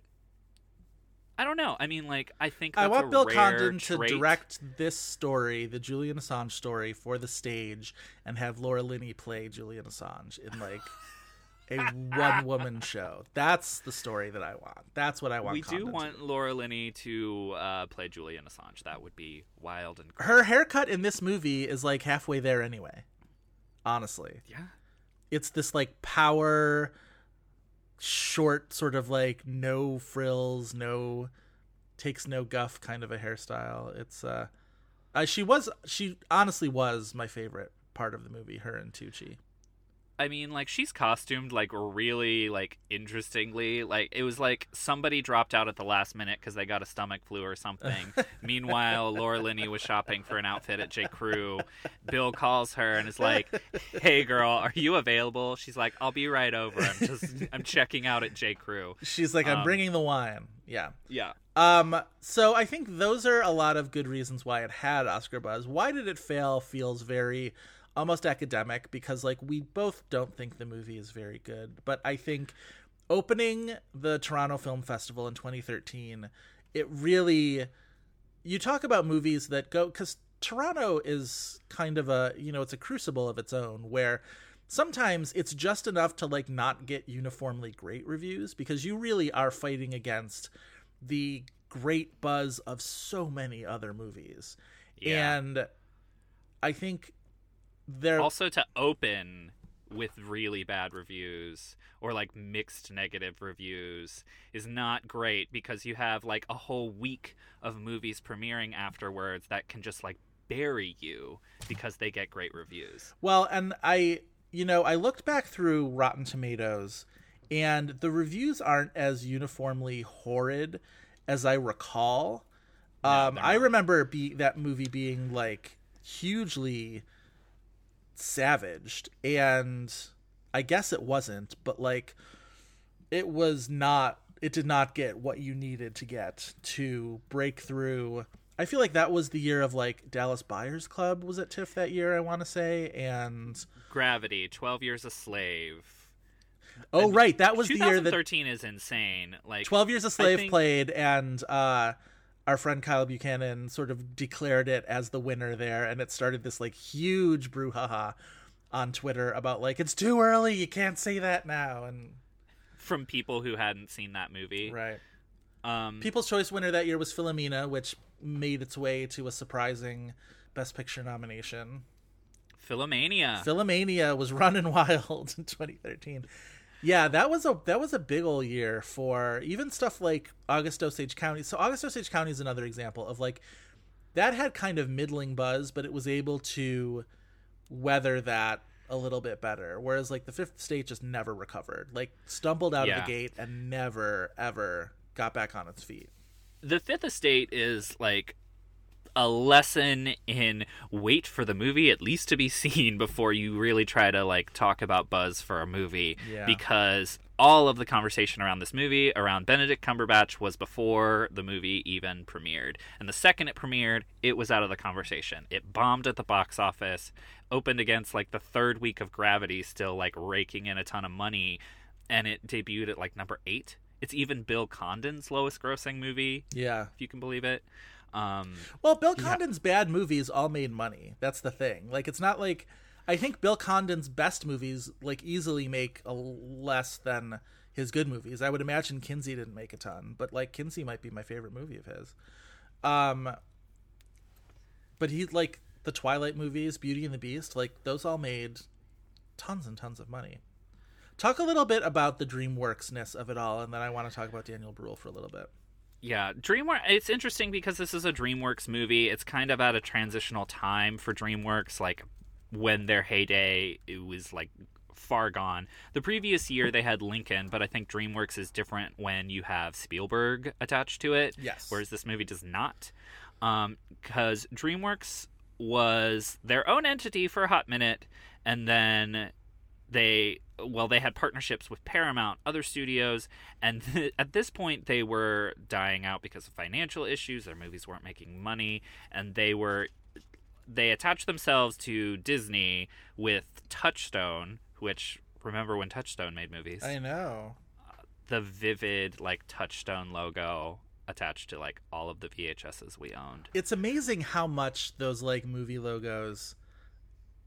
I don't know. I mean, like I think
I want Bill Condon to direct this story, the Julian Assange story, for the stage, and have Laura Linney play Julian Assange in like a one-woman show. That's the story that I want. That's what I want.
We do
Condon to
want Laura Linney to uh, play Julian Assange. That would be wild and great.
Her haircut in this movie is like halfway there anyway. Honestly,
yeah.
it's this like power, short, sort of like no frills, no takes no guff kind of a hairstyle. It's uh, uh she was she honestly was my favorite part of the movie. Her and Tucci.
I mean, like she's costumed like really like interestingly. Like it was like somebody dropped out at the last minute because they got a stomach flu or something. Meanwhile, Laura Linney was shopping for an outfit at J. Crew. Bill calls her and is like, "Hey, girl, are you available?" She's like, "I'll be right over. I'm just I'm checking out at J. Crew."
She's like, I'm
Um,
bringing the wine. Yeah.
Yeah.
Um, so I think those are a lot of good reasons why it had Oscar buzz. Why did it fail feels very almost academic because like we both don't think the movie is very good, but I think opening the Toronto Film Festival in 2013, it really you talk about movies that go cuz Toronto is kind of a, you know, it's a crucible of its own where sometimes it's just enough to like not get uniformly great reviews because you really are fighting against the great buzz of so many other movies.
Yeah.
And I think there
also to open with really bad reviews or like mixed negative reviews is not great because you have like a whole week of movies premiering afterwards that can just like bury you because they get great reviews.
Well, and I, you know, I looked back through Rotten Tomatoes, and the reviews aren't as uniformly horrid as I recall. um, I remember be that movie being like hugely savaged, and I guess it wasn't, but like it was not. It did not get what you needed to get to break through. I feel like that was the year of like Dallas Buyers Club was at TIFF that year. I want to say, and
Gravity, 12 Years a Slave.
oh right, that was the year that
2013 is insane. Like
12 Years a Slave
think-
played, and uh, our friend Kyle Buchanan sort of declared it as the winner there, and it started this like huge brouhaha on Twitter about like it's too early, you can't say that now, and
from people who hadn't seen that movie.
Right.
Um,
People's Choice winner that year was Philomena, which made its way to a surprising Best Picture nomination.
Philomania.
Philomania was running wild in 2013. Yeah, that was a that was a big old year for even stuff like August Osage County. So August Osage County is another example of like that had kind of middling buzz, but it was able to weather that a little bit better. Whereas like the Fifth Estate just never recovered, like stumbled out
Yeah.
of the gate and never ever got back on its feet.
the Fifth Estate is like a lesson in wait for the movie at least to be seen before you really try to like talk about buzz for a movie
Yeah.
because all of the conversation around this movie around Benedict Cumberbatch was before the movie even premiered and the second it premiered it was out of the conversation it bombed at the box office opened against like the third week of Gravity still like raking in a ton of money and it debuted at like number 8 it's even Bill Condon's lowest grossing movie
Yeah.
if you can believe it. Um,
Well, Bill Condon's bad movies all made money. That's the thing. Like it's not like I think Bill Condon's best movies like easily make a less than his good movies. I would imagine Kinsey didn't make a ton, but like Kinsey might be my favorite movie of his. Um but he like the Twilight movies, Beauty and the Beast, like those all made tons and tons of money. Talk a little bit about the DreamWorks-ness of it all, and then I want to talk about Daniel Bruhl for a little bit.
Yeah, DreamWorks. It's interesting because this is a DreamWorks movie. It's kind of at a transitional time for DreamWorks, like when their heyday it was like far gone. The previous year they had Lincoln, but I think DreamWorks is different when you have Spielberg attached to it.
Yes.
Whereas this movie does not, um, because DreamWorks was their own entity for a hot minute, and then they well they had partnerships with paramount other studios and at this point they were dying out because of financial issues. Their movies weren't making money and they were they attached themselves to disney with touchstone which remember when touchstone made movies?
I know.
the vivid like touchstone logo attached to like all of the vhs's we owned.
It's amazing how much those like movie logos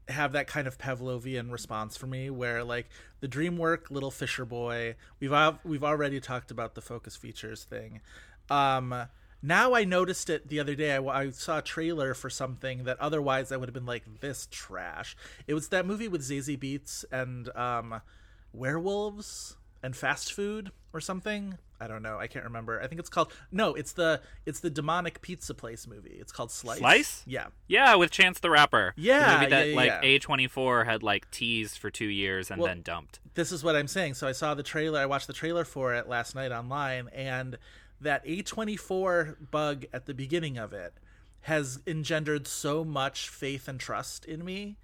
have that kind of Pavlovian response for me, where like the DreamWork Little Fisher Boy, we've we've already talked about the focus features thing. Um, now I noticed it the other day. I, I saw a trailer for something that otherwise I would have been like this trash. It was that movie with Zazie Beetz and um, werewolves and fast food or something. I don't know. I can't remember. I think it's called no. It's the it's the demonic pizza place movie. It's called Slice.
Slice?
Yeah.
yeah with chance the rapper
Yeah,
the movie that
yeah, yeah,
like a24 had like teased for two years and
Well,
then dumped
this is what I'm saying. So I saw the trailer. I watched the trailer for it last night online, and that A24 bug at the beginning of it has engendered so much faith and trust in me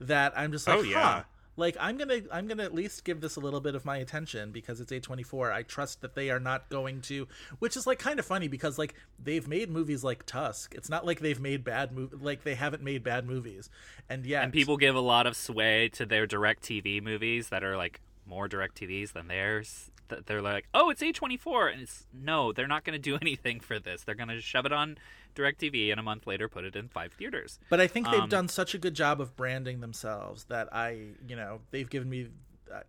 that I'm just like,
Oh, yeah.
huh. Like I'm gonna, I'm gonna at least give this a little bit of my attention because it's A24. I trust that they are not going to, which is like kind of funny because like they've made movies like Tusk. It's not like they've made bad mov like they haven't made bad movies, and yet
and people give a lot of sway to their direct tv movies that are like more direct tvs than theirs Th- they're like oh it's a24 and it's no they're not going to do anything for this they're going to shove it on direct tv and a month later put it in five theaters.
But I think they've
Um,
done such a good job of branding themselves that I, you know, they've given me,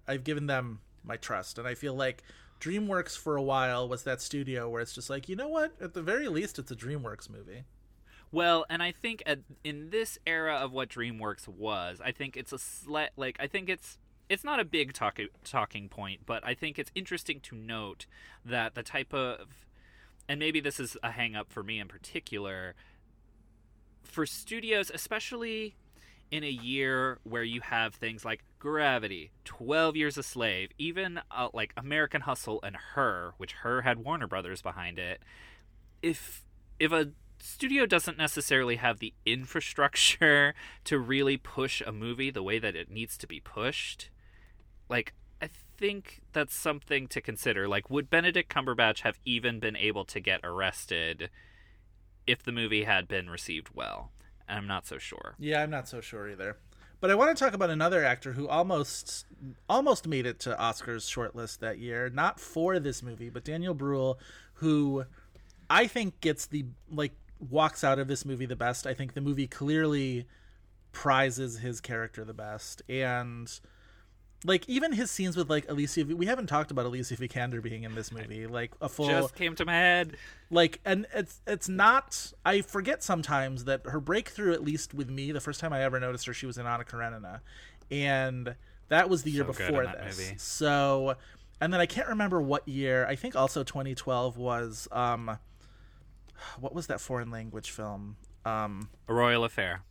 I've given them my trust, and I feel like DreamWorks for a while was that studio where it's just like, you know what, at the very least, it's a DreamWorks movie.
Well, and I think at, in this era of what DreamWorks was, I think it's a slight like I think it's it's not a big talk, talking point, but I think it's interesting to note that the type of and maybe this is a hang up for me in particular for studios especially in a year where you have things like Gravity, 12 Years a Slave, even uh, like American Hustle and Her, which Her had Warner Brothers behind it. If if a studio doesn't necessarily have the infrastructure to really push a movie the way that it needs to be pushed, like think that's something to consider. Like would Benedict Cumberbatch have even been able to get arrested if the movie had been received well? And I'm not so sure.
Yeah, I'm not so sure either. But I want to talk about another actor who almost almost made it to Oscars shortlist that year, not for this movie, but Daniel Bruhl, who I think gets the like walks out of this movie the best. I think the movie clearly prizes his character the best, and like even his scenes with like Alicia. V- We haven't talked about Alicia Vikander being in this movie. Like a full
Just came to my head.
like and it's it's not i forget sometimes that her breakthrough at least with me the first time i ever noticed her she was in anna karenina and that was the year
So
before this
movie.
so and then i can't remember what year i think also 2012 was um what was that foreign language film um
A Royal Affair.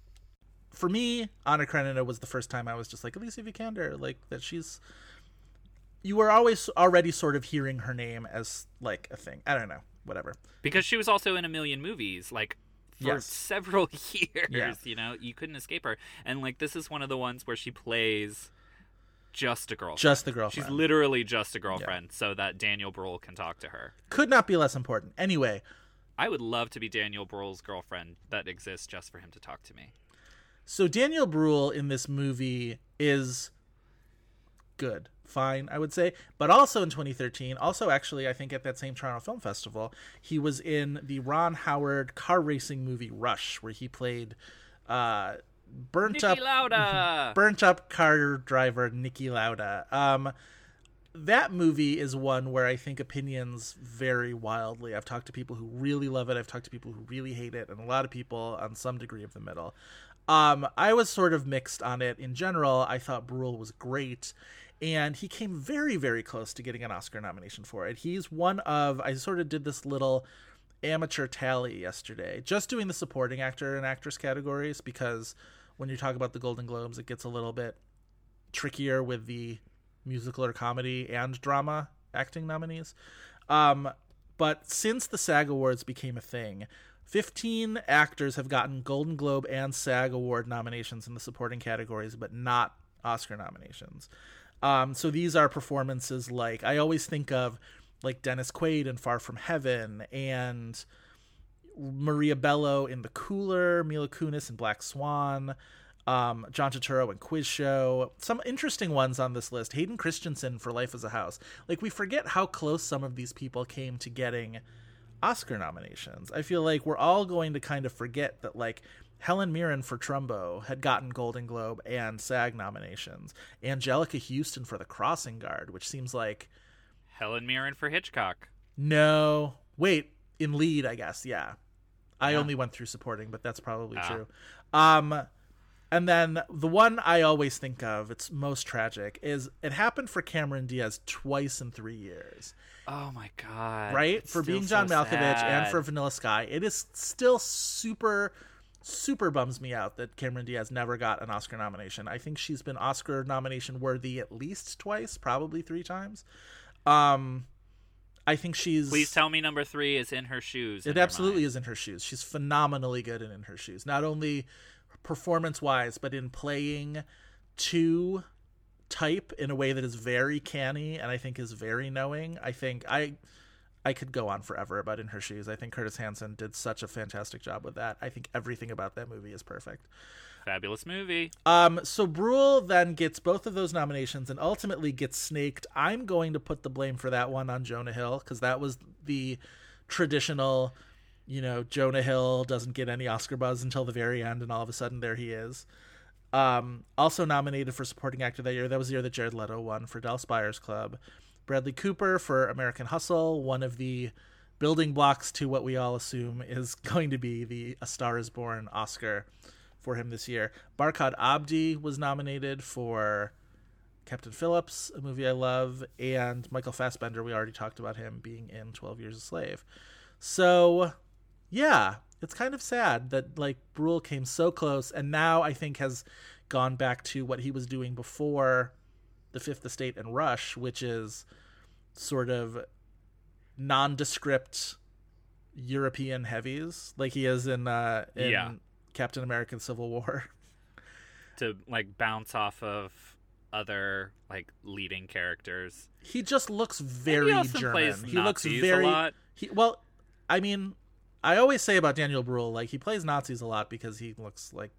For me, Anna Karenina was the first time I was just like Alicia Vikander, like that she's. You were always already sort of hearing her name as like a thing. I don't know, whatever.
Because she was also in a million movies, like for
Yes.
several years.
Yeah.
You know, you couldn't escape her. And like this is one of the ones where she plays just a girlfriend.
Just the girlfriend.
She's literally just a girlfriend, so that Daniel Bruhl can talk to her.
Could not be less important. Anyway,
I would love to be Daniel Bruhl's girlfriend that exists just for him to talk to me.
So Daniel Bruhl in this movie is good, fine, I would say. But also in 2013, also actually, I think at that same Toronto Film Festival, he was in the Ron Howard car racing movie Rush, where he played uh, burnt
Niki
up
Lauda.
burnt up car driver Niki Lauda. Um, that movie is one where I think opinions vary wildly. I've talked to people who really love it. I've talked to people who really hate it, and a lot of people on some degree of the middle. Um, I was sort of mixed on it in general. I thought Bruhl was great, and he came very, very close to getting an Oscar nomination for it. He's one of I sort of did this little amateur tally yesterday, just doing the supporting actor and actress categories because when you talk about the Golden Globes, it gets a little bit trickier with the musical or comedy and drama acting nominees. Um, but since the SAG Awards became a thing, 15 actors have gotten Golden Globe and SAG Award nominations in the supporting categories, but not Oscar nominations. Um, so these are performances like I always think of like Dennis Quaid in Far From Heaven and Maria Bello in The Cooler, Mila Kunis in Black Swan, um, John Turturro in Quiz Show. Some interesting ones on this list. Hayden Christensen for Life as a House. Like we forget how close some of these people came to getting Oscar nominations. I feel like we're all going to kind of forget that like Helen Mirren for Trumbo had gotten Golden Globe and SAG nominations. Anjelica Huston for The Crossing Guard, which seems like
Helen Mirren for Hitchcock.
no. Wait, in lead, I guess. Yeah. I
Yeah.
only went through supporting, but that's probably
Ah.
true. Um and then the one I always think of, it's most tragic, is it happened for Cameron Diaz twice in 3 years.
Oh my god.
right?
It's
For being John
so
Malkovich and for Vanilla Sky. It is still super super bums me out that Cameron Diaz never got an Oscar nomination. I think she's been Oscar nomination worthy at least twice, probably 3 times. Um I think she's
Please tell me number three is in her shoes.
it absolutely is in her shoes. She's phenomenally good and in her shoes. Not only performance wise, but in playing to type in a way that is very canny and I think is very knowing. I think I I could go on forever about in her shoes. I think Curtis Hanson did such a fantastic job with that. I think everything about that movie is perfect.
Fabulous movie.
Um, so Bruhl then gets both of those nominations and ultimately gets snaked. I'm going to put the blame for that one on Jonah Hill because that was the traditional, you know, Jonah Hill doesn't get any Oscar buzz until the very end, and all of a sudden there he is. Um, also nominated for supporting actor that year. That was the year that Jared Leto won for Dallas Buyers Club. Bradley Cooper for American Hustle, one of the building blocks to what we all assume is going to be the A Star Is Born Oscar for him this year. Barkhad Abdi was nominated for Captain Phillips, a movie I love, and Michael Fassbender. We already talked about him being in Twelve Years a Slave. So, yeah, it's kind of sad that like Bruhl came so close, and now I think has gone back to what he was doing before the Fifth Estate and Rush, which is sort of nondescript European heavies, like he is in uh, in
Yeah.
Captain American Civil War.
To like bounce off of other like leading characters.
He just looks very
also
German. he looks
Nazis a
very. He well, I mean, I always say about Daniel Bruhl, like he plays Nazis a lot because he looks like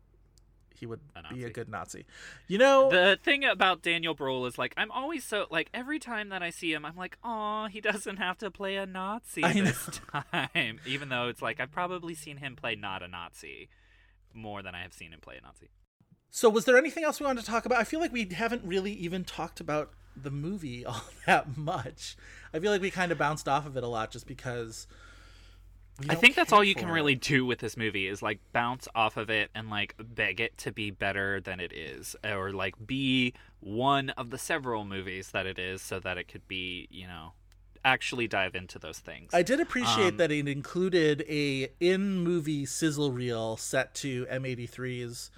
he would be a good Nazi. You know,
The thing about Daniel Bruhl is like I'm always so like every time that I see him, I'm like, oh, he doesn't have to play a Nazi
I know.
this time. Even though it's like I've probably seen him play not a Nazi more than I have seen him play a Nazi.
So, was there anything else we wanted to talk about? I feel like we haven't really even talked about the movie all that much. I feel like we kind of bounced off of it a lot just because.
I think that's all you can
it.
really do with this movie is like bounce off of it and like beg it to be better than it is or like be one of the several movies that it is so that it could be, you know, actually dive into those things.
I did appreciate
Um,
that it included a in movie sizzle reel set to M83's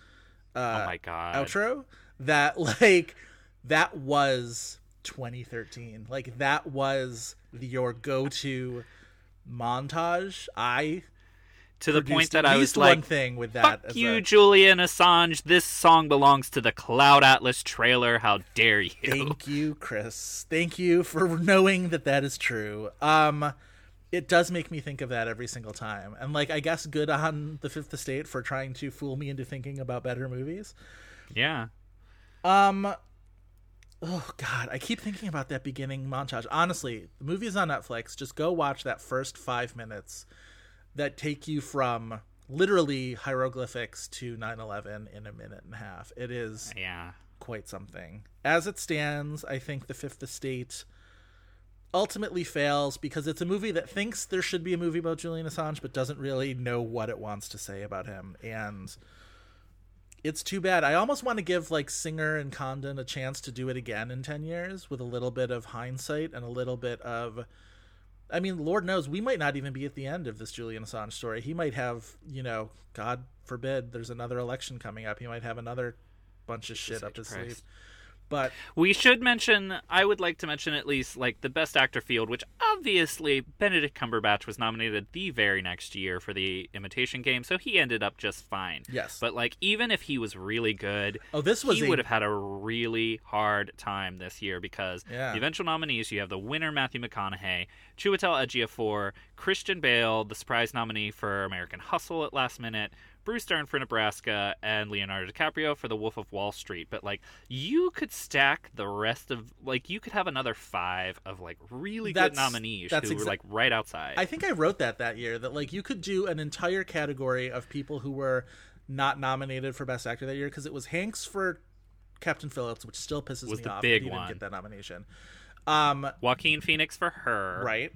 uh,
oh my god.
outro. That like that was 2013. Like that was your go to montage. I
to the point that I was like
one thing with that.
Fuck you,
a-
Julian Assange. This song belongs to the Cloud Atlas trailer. How dare you?
Thank you, Chris. Thank you for knowing that that is true. Um, it does make me think of that every single time, and like I guess good on the Fifth Estate for trying to fool me into thinking about better movies.
Yeah.
Um, oh god, I keep thinking about that beginning montage. Honestly, the movie is on Netflix. Just go watch that first five minutes that take you from literally hieroglyphics to 9/11 in a minute and a half. It is
Yeah.
quite something. As it stands, I think The Fifth Estate ultimately fails because it's a movie that thinks there should be a movie about Julian Assange but doesn't really know what it wants to say about him and it's too bad. I almost want to give like Singer and Condon a chance to do it again in 10 years with a little bit of hindsight and a little bit of I mean, Lord knows we might not even be at the end of this Julian Assange story. He might have, you know, God forbid, there's another election coming up. He might have another bunch of shit up his sleeve. But
We should mention, I would like to mention at least, like, the Best Actor field, which obviously Benedict Cumberbatch was nominated the very next year for the Imitation Game, so he ended up just fine.
Yes.
But, like, even if he was really good,
Oh, this was
he
a-
would have had a really hard time this year because
Yeah.
the eventual nominees, you have the winner, Matthew McConaughey, Chiwetel Ejiofor, Christian Bale, the surprise nominee for American Hustle at last minute, Bruce Dern for Nebraska, and Leonardo DiCaprio for The Wolf of Wall Street. But like, you could stack the rest of like, you could have another five of like really
That's-
good nominees
that's
who were like right outside.
I think I wrote that that year that like you could do an entire category of people who were not nominated for best actor that year because it was Hanks for Captain Phillips, which still pisses
Was
me
the
off.
big
that he
one.
didn't get that nomination. Um,
Joaquin Phoenix for her,
right.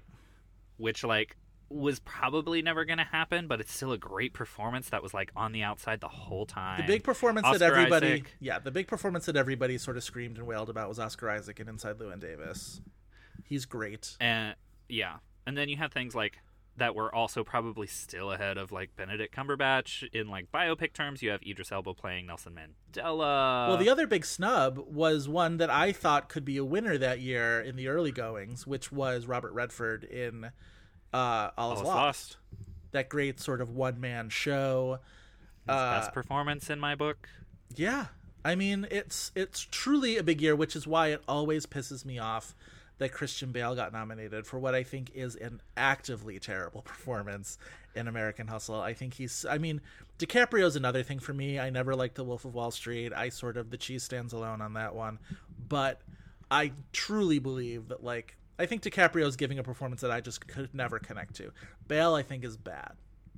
which like was probably never going to happen, but it's still a great performance that was like on the outside the whole time.
The big performance
Oscar
that everybody,
Isaac.
yeah, the big performance that everybody sort of screamed and wailed about was Oscar Isaac and Inside Llewyn Davis. He's great.
and yeah, and then you have things like that were also probably still ahead of like Benedict Cumberbatch in like biopic terms. You have Idris Elba playing Nelson Mandela.
well, the other big snub was one that I thought could be a winner that year in the early goings, which was Robert Redford in uh, All,
All
Is
Is
Lost.
Lost.
That great sort of one man show.
His
uh,
best performance in my book.
Yeah, I mean it's it's truly a big year, which is why it always pisses me off that Christian Bale got nominated for what I think is an actively terrible performance in American Hustle. I think he's I mean, DiCaprio's another thing for me. I never liked The Wolf of Wall Street. I sort of the cheese stands alone on that one. But I truly believe that like I think DiCaprio's giving a performance that I just could never connect to. Bale I think is bad.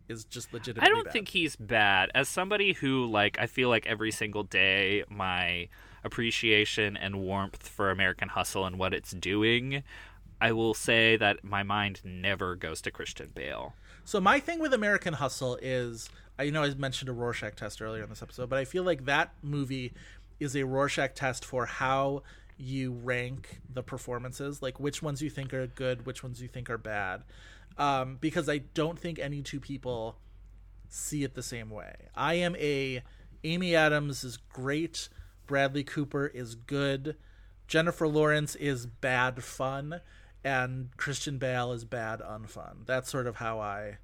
Is just legitimately
I don't
bad.
think he's bad. As somebody who like I feel like every single day my appreciation and warmth for American Hustle and what it's doing, I will say that my mind never goes to Christian Bale.
So my thing with American Hustle is, I you know I mentioned a Rorschach test earlier in this episode, but I feel like that movie is a Rorschach test for how you rank the performances, like which ones you think are good, which ones you think are bad, um, because I don't think any two people see it the same way. I am a Amy Adams is great, Bradley Cooper is good, Jennifer Lawrence is bad fun, and Christian Bale is bad unfun. That's sort of how I.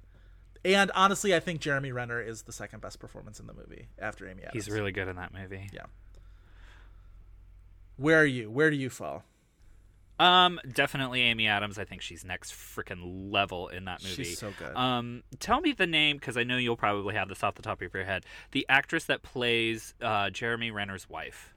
And honestly, I think Jeremy Renner is the second best performance in the movie after Amy Adams.
He's really good in that movie.
yeah. Where are you? Where do you fall?
Um, definitely Amy Adams. I think she's next freaking level in that movie.
She's so good.
Um, tell me the name because I know you'll probably have this off the top of your head. The actress that plays uh, Jeremy Renner's wife.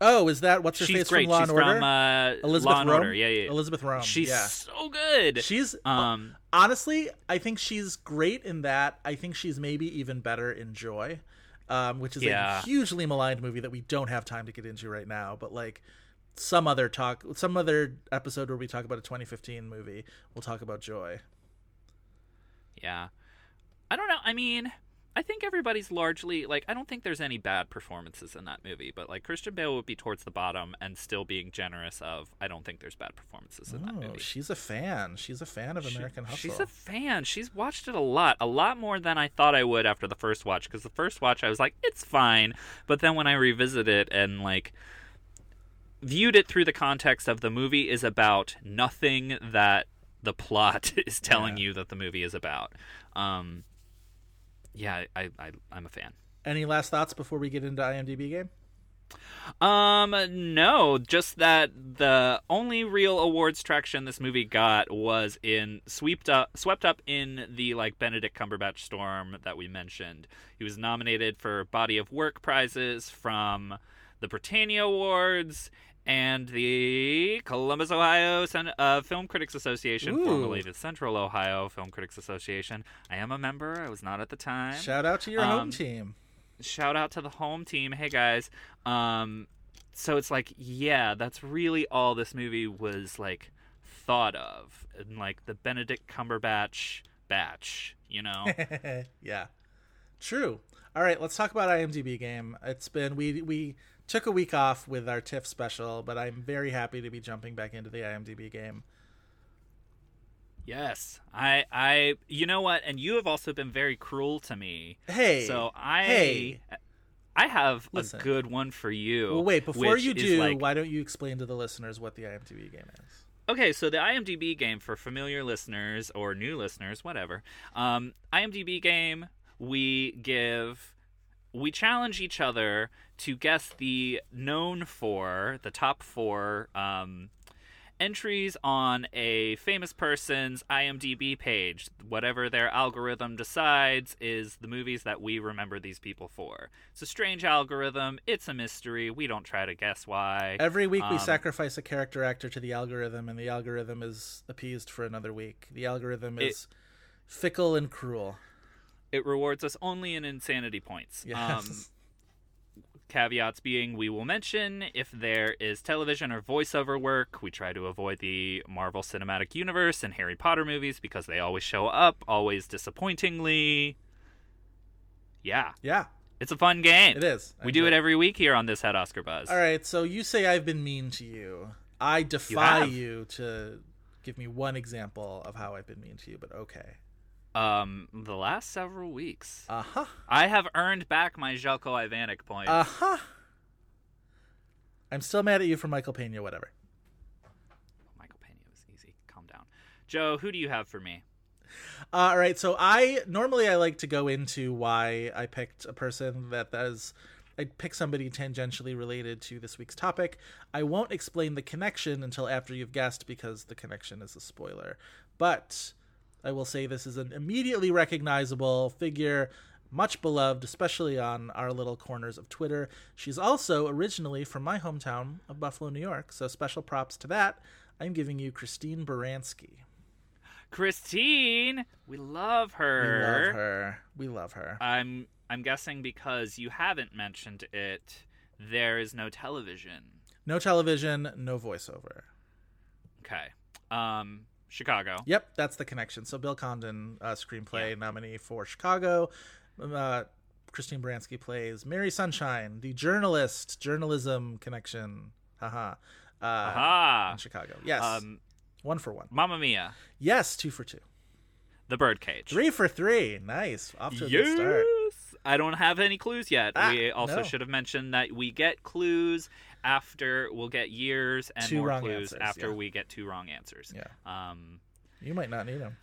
Oh, is that what's her
She's
face
great.
from Law
she's
and Order?
from uh,
Elizabeth
Law and
Rome?
Order. Yeah, yeah.
Elisabeth Röhm,
She's
yeah.
so good.
She's
um.
honestly, I think she's great in that. I think she's maybe even better in Joy. Um, which is
Yeah.
a hugely maligned movie that we don't have time to get into right now. But like some other talk, some other episode where we talk about a 2015 movie, we'll talk about Joy.
Yeah. I don't know. I mean, I think everybody's largely like I don't think there's any bad performances in that movie, but like Christian Bale would be towards the bottom and still being generous of I don't think there's bad performances in that movie.
she's a fan. She's a fan of
She-
American Hustle.
She's a fan. She's watched it a lot, a lot more than I thought I would after the first watch. Because the first watch, I was like, it's fine. But then when I revisit it and like viewed it through the context of the movie is about nothing that the plot is telling you that the movie is about. Um, yeah, I, I I'm a fan.
Any last thoughts before we get into IMDb game?
Um, no, just that the only real awards traction this movie got was in swept up, swept up in the like Benedict Cumberbatch storm that we mentioned. He was nominated for body of work prizes from the Britannia Awards and the Columbus, Ohio uh, Film Critics Association,
Ooh.
formerly the Central Ohio Film Critics Association. I am a member. I was not at the time
Shout out to your home
Um,
team.
shout out to the home team hey guys um so it's like yeah that's really all this movie was like thought of and like the benedict cumberbatch batch you know
yeah, true. All right, let's talk about IMDb game. It's been we we took a week off with our TIFF special, but I'm very happy to be jumping back into the IMDb game.
yes i i you know what and you have also been very cruel to me
Hey,
so i
hey.
i have
Listen.
a good one for you
Well, wait before you do.
like-
why don't you explain to the listeners what the IMDb game is?
Okay, so the IMDb game for familiar listeners or new listeners, whatever. Um, IMDb game, we give, we challenge each other to guess the known for the top four um, entries on a famous person's IMDb page. Whatever their algorithm decides is the movies that we remember these people for. It's a strange algorithm. It's a mystery. We don't try to guess why.
Every week we
Um,
sacrifice a character actor to the algorithm, and the algorithm is appeased for another week. The algorithm
It-
is fickle and cruel.
It rewards us only in insanity points.
Yes.
Um, caveats being we will mention if there is television or voiceover work. We try to avoid the Marvel Cinematic Universe and Harry Potter movies because they always show up, always disappointingly. Yeah,
yeah,
it's a fun game.
it is. I
We do
enjoy
it every week here on this Had Oscar Buzz.
All right, so you say I've been mean to you. I defy
have.
you to give me one example of how I've been mean to you, but okay.
Um, the last several weeks,
Uh huh.
I have earned back my Zeljko Ivanek points.
Uh huh. I'm still mad at you for Michael Pena, whatever.
Michael Pena was easy. Calm down. Joe, who do you have for me?
Uh, all right, so I normally I like to go into why I picked a person that does. I pick somebody tangentially related to this week's topic. I won't explain the connection until after you've guessed because the connection is a spoiler. But I will say this is an immediately recognizable figure, much beloved, especially on our little corners of Twitter. She's also originally from my hometown of Buffalo, New York, so special props to that. I'm giving you Christine Baranski.
Christine, we love her.
We love her. We love her.
I'm I'm guessing because you haven't mentioned it, there is no television.
No television, no voiceover.
Okay. Um Chicago.
Yep, that's the connection. So Bill Condon, uh, screenplay nominee for Chicago. Uh, Christine Baranski plays Mary Sunshine, the journalist, journalism connection. Haha. Uh,
Aha.
in Chicago. Yes.
Um
one for one.
Mamma Mia.
Yes, two for two.
The Birdcage.
Three for three. Nice. Off to a
yes.
good start.
I don't have any clues yet.
Ah,
we also
no.
should have mentioned that we get clues after we'll get years and
Two
more clues
answers,
after
yeah.
we get two wrong answers.
Yeah.
Um
You might not need them.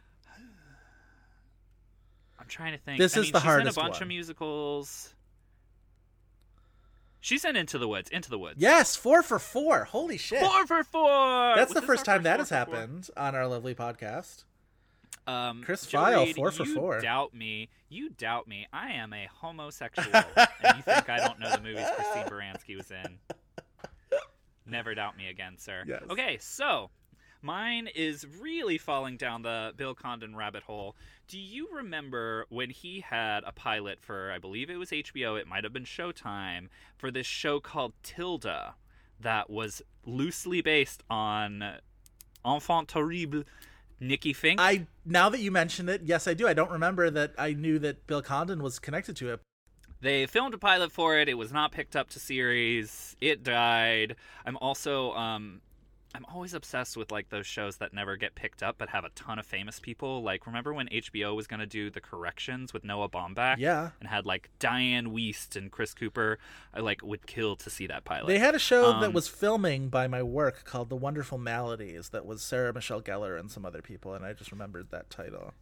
I'm trying to think.
This
I
is
mean,
the
she's
hardest
in a bunch
one.
of musicals. She's in Into the Woods. Into the Woods.
Yes, four for four. Holy shit.
Four for four.
That's
Was
the first time that has
for four?
happened on our lovely podcast.
Um,
Chris
Feil,
four for
you
four.
Doubt me. You doubt me. I am a homosexual, and you think I don't know the movies Christine Baranski was in. Never doubt me again, sir.
Yes.
Okay, so Mine is really falling down the Bill Condon rabbit hole. Do you remember when he had a pilot for, I believe it was HBO, it might have been Showtime, for this show called Tilda that was loosely based on Enfant Terrible Nikki Finke?
I now that you mention it, yes, I do. I don't remember that I knew that Bill Condon was connected to it.
They filmed a pilot for it. It was not picked up to series. It died. I'm also um I'm always obsessed with like those shows that never get picked up but have a ton of famous people. Like remember when HBO was going to do The Corrections with Noah Baumbach?
Yeah.
And had like Dianne Wiest and Chris Cooper. I like would kill to see that pilot.
They had a show that
Um,
was filming by my work called The Wonderful Maladies that was Sarah Michelle Gellar and some other people, and I just remembered that title.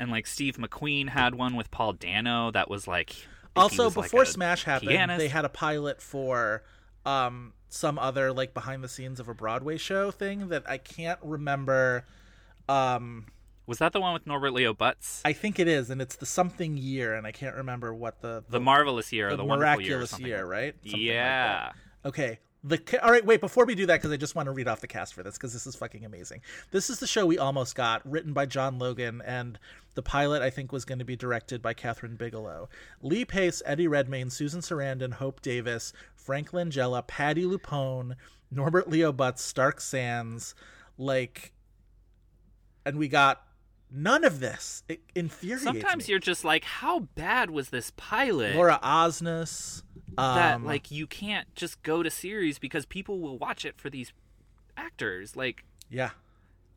and like Steve McQueen had one with Paul Dano that was like
Also,
was, like,
before Smash happened,
pianist.
they had a pilot for um, some other like behind the scenes of a Broadway show thing that I can't remember. Um,
Was that the one with Norbert Leo Butz?
I think it is, and it's the something year, and I can't remember what the
The marvelous year, or
the
the, wonderful year, or
miraculous
something.
year, right? Something like
yeah.
that. Okay. The ca- all right. Wait, before we do that, because I just want to read off the cast for this, because this is fucking amazing. This is the show we almost got, written by John Logan, and the pilot I think was going to be directed by Kathryn Bigelow. Lee Pace, Eddie Redmayne, Susan Sarandon, Hope Davis, Frank Langella, Patti LuPone, Norbert Leo Butz, Stark Sands, like, and we got none of this. It infuriates
Sometimes
me.
you're just like, how bad was this pilot?
Laura Osnes.
That
um,
like you can't just go to series because people will watch it for these actors. Like
yeah,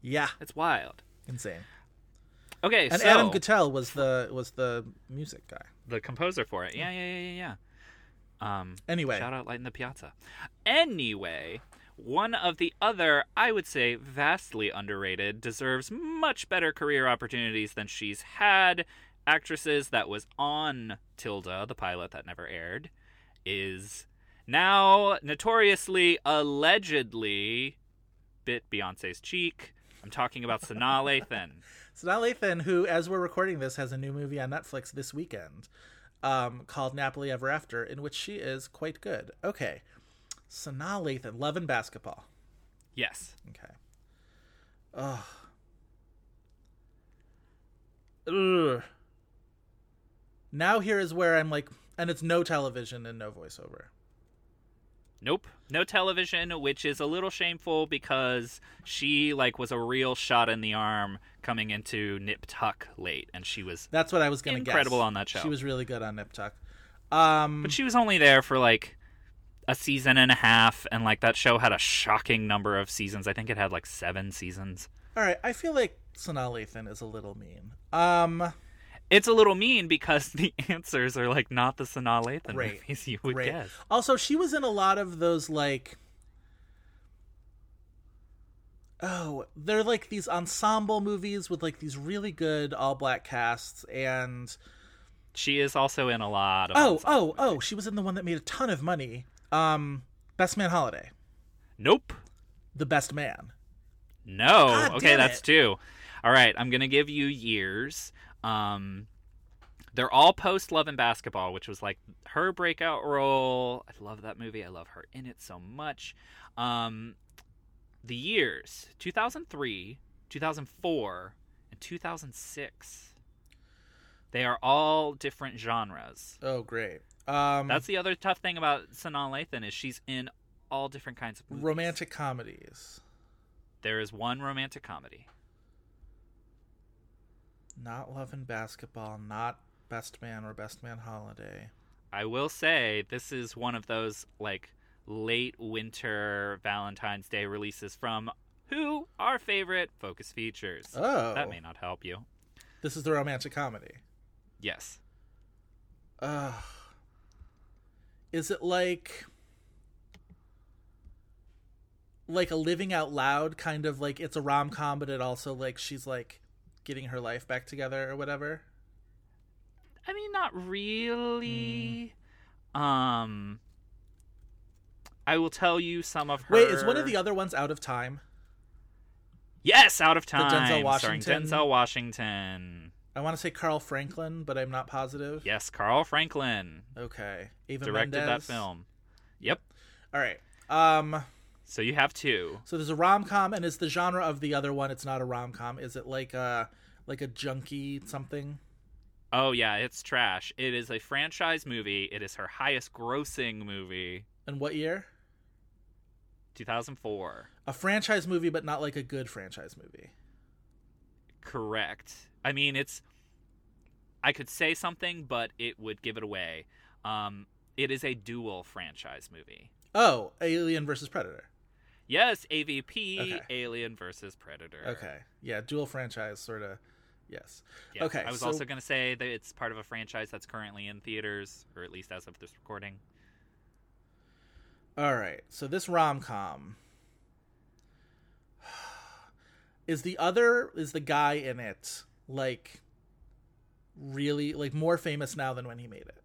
yeah,
it's wild.
insane.
Okay,
And
so
Adam Guettel was the was the music guy.
the composer for it. Yeah, yeah, yeah, yeah, yeah. Um,
Anyway.
shout out Light in the Piazza. Anyway, one of the other, I would say, vastly underrated, deserves much better career opportunities than she's had. Actresses that was on Tilda, the pilot that never aired, is now notoriously, allegedly, bit Beyonce's cheek. I'm talking about Sanaa Lathan.
Sanaa Lathan, who, as we're recording this, has a new movie on Netflix this weekend um, called Nappily Ever After, in which she is quite good. Okay. Sanaa Lathan, Love and Basketball.
Yes.
Okay. Ugh. Ugh. Now here is where I'm like, and it's no television and no voiceover.
Nope. No television, which is a little shameful because she like was a real shot in the arm coming into Nip Tuck late and she was
That's what I was going to guess.
Incredible on that show.
She was really good on Nip Tuck. Um,
But she was only there for like a season and a half and like that show had a shocking number of seasons. I think it had like 7 seasons.
all right, I feel like Sanaa Lathan is a little mean. Um,
It's a little mean because the answers are like not the Sanaa Lathan
Great.
movies you would
Great.
guess.
Also, she was in a lot of those like Oh, they're like these ensemble movies with like these really good all black casts and
She is also in a lot of
Oh,
ensemble
oh, oh, she was in the one that made a ton of money. Um Best Man Holiday.
Nope.
The Best Man.
No.
God
okay, that's two. All right, I'm gonna give you years. Um, they're all post Love and Basketball, which was like her breakout role. I love that movie. I love her in it so much. Um, the years 2003, 2004, and 2006. They are all different genres.
Oh, great. Um
That's the other tough thing about Sanaa Lathan is she's in all different kinds of movies.
romantic comedies.
There is one romantic comedy.
Not Love and Basketball, not Best Man or Best Man Holiday.
I will say this is one of those like late winter Valentine's Day releases from who our favorite Focus Features.
Oh.
That may not help you.
This is the romantic comedy.
Yes.
Ugh. Is it like like a living out loud kind of like it's a rom com, but it also like she's like getting her life back together or whatever?
I mean not really. Um I will tell you some of her
Wait, is one of the other ones out of time?
Yes, Out of
The
Time.
Denzel
starring
Washington?
Denzel Washington.
I want to say Carl Franklin, but I'm not positive.
Yes, Carl Franklin
Okay. Ava
directed that film. Yep.
All right. Um
So you have two.
So there's a rom com, and is the genre of the other one? It's not a rom com. Is it like a like a junkie something?
Oh yeah, it's trash. It is a franchise movie. It is her highest grossing movie.
And what year?
2004.
A franchise movie, but not like a good franchise movie.
Correct. I mean, it's. I could say something, but it would give it away. Um, it is a dual franchise movie.
Oh, Alien versus Predator.
Yes, AVP,
Okay.
Alien versus Predator.
Okay, yeah, dual franchise, sort of. Yes.
Yeah.
Okay.
I was
so-
also going to say that it's part of a franchise that's currently in theaters, or at least as of this recording.
All right. So this rom com is the other is the guy in it like really like more famous now than when he made it.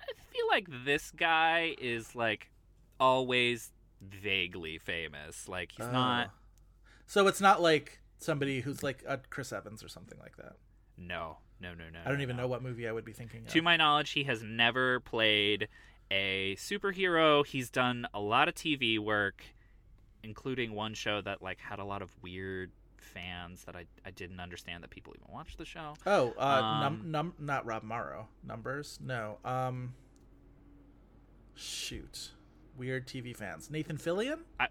I feel like this guy is like always vaguely famous. Like he's
Oh.
not.
So it's not like somebody who's like a Chris Evans or something like that.
No, no, no, no.
I don't
no,
even
no.
know what movie I would be thinking of.
To my knowledge, he has never played a superhero. He's done a lot of TV work, including one show that like had a lot of weird fans that I, I didn't understand that people even watched the show.
Oh, uh,
Um,
num, num, not Rob Morrow. Numbers? No. Um, shoot. Weird TV fans. Nathan Fillion?
I-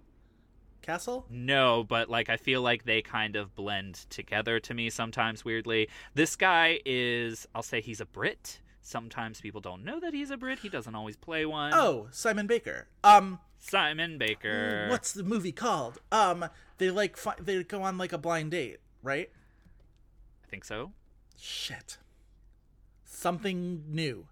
Castle?
No, but like I feel like they kind of blend together to me sometimes weirdly. This guy is I'll say he's a Brit. Sometimes people don't know that he's a Brit. He doesn't always play one.
Oh, Simon Baker. Um,
Simon Baker.
what's the movie called? Um, they like fi- they go on like a blind date, right?
I think so.
Shit. Something new.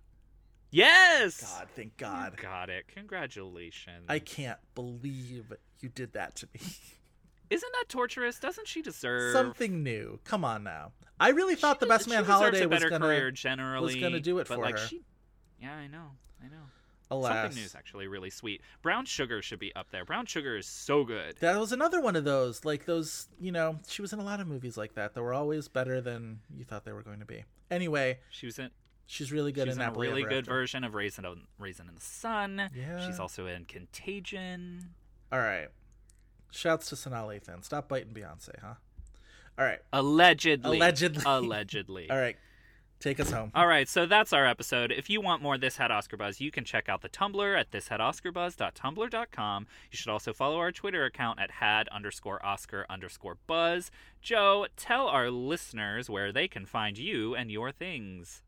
Yes.
God, thank God.
Got it. Congratulations.
I can't believe you did that to me.
Isn't that torturous? Doesn't she deserve
Something new. Come on now. I really thought the Best
she
Man Holiday was gonna
career generally
was gonna do it
but
for
like
her.
She, yeah, I know. I know.
Alas.
Something new is actually really sweet. Brown Sugar should be up there. Brown Sugar is so good.
That was another one of those, like those, you know, she was in a lot of movies like that that were always better than you thought they were going to be. Anyway,
She was in
she's really good
She's
in
in a really good
After.
version of Raisin in, Raisin in the Sun.
Yeah.
She's also in Contagion.
All right. Shouts to Sanaa Lathan. Stop biting Beyonce, huh? All right.
Allegedly.
Allegedly.
Allegedly.
All right. Take us home.
All right, so that's our episode. If you want more This Had Oscar Buzz, you can check out the Tumblr at thishadoscarbuzz.tumblr.com. You should also follow our Twitter account at had underscore Oscar underscore Buzz. Joe, tell our listeners where they can find you and your things.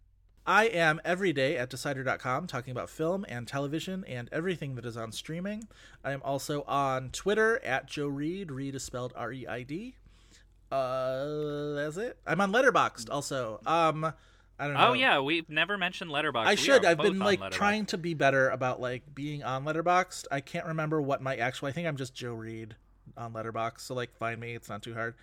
I am every day at Decider.com talking about film and television and everything that is on streaming. I am also on Twitter at Joe Reed. Reed is spelled R E I D. Uh, that's it. I'm on Letterboxd also. Um, I don't know.
Oh yeah, we've never mentioned Letterboxd.
I
We
should. I've been like trying to be better about like being on Letterboxd. I can't remember what my actual. I think I'm just Joe Reed on Letterboxd. So like, find me. It's not too hard.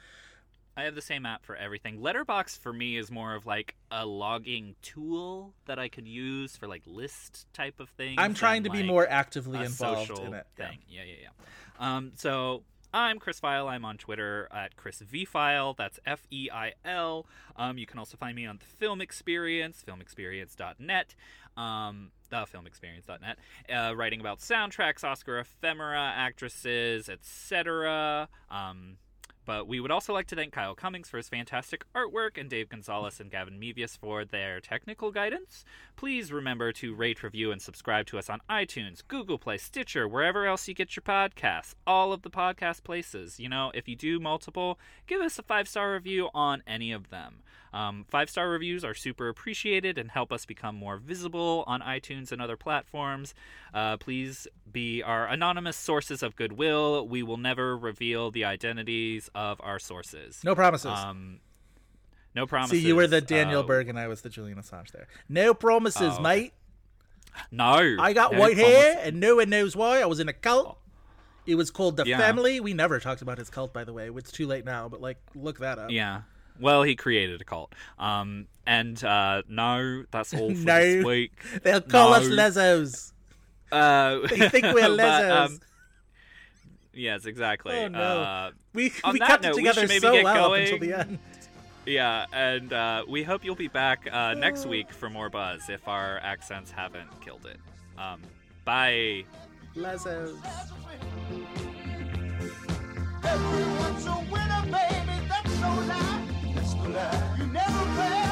I have the same app for everything. Letterboxd for me is more of like a logging tool that I could use for like list type of things.
I'm trying to be more actively involved in it. Yeah.
Thing. Yeah, yeah, yeah. Um, so I'm Chris Feil. I'm on Twitter at Chris V Feil. That's F E I L. Um, you can also find me on the Film Experience, filmexperience.net. Um, the filmexperience.net, uh, writing about soundtracks, Oscar ephemera, actresses, etc. Um, but we would also like to thank Kyle Cummings for his fantastic artwork and Dave Gonzalez and Gavin Mevius for their technical guidance. Please remember to rate, review, and subscribe to us on iTunes, Google Play, Stitcher, wherever else you get your podcasts. All of the podcast places. You know, if you do multiple, give us a five star review on any of them. Um, five star reviews are super appreciated and help us become more visible on iTunes and other platforms. Uh, please be our anonymous sources of goodwill. We will never reveal the identities of our sources.
No promises.
Um, no promises.
See, you were the Daniel
Uh,
Berg and I was the Julian Assange there. No promises,
Oh,
mate.
No,
I got
no
white
promises.
hair, and no one knows why. I was in a cult. It was called the
Yeah.
Family. We never talked about his cult, by the way. It's too late now, but like, look that up.
Yeah. Well, he created a cult. Um, and uh, no, that's all for
No.
this week.
They'll call us
No.
lesos.
Uh,
They think we're
but, um, yes, exactly.
Oh, no.
Uh,
we we
that
kept it
note, we
together
should maybe
so
get
well
going.
up until the end.
yeah, and uh, we hope you'll be back uh, next week for more buzz if our accents haven't killed it. Um, bye.
Lazos. You never play.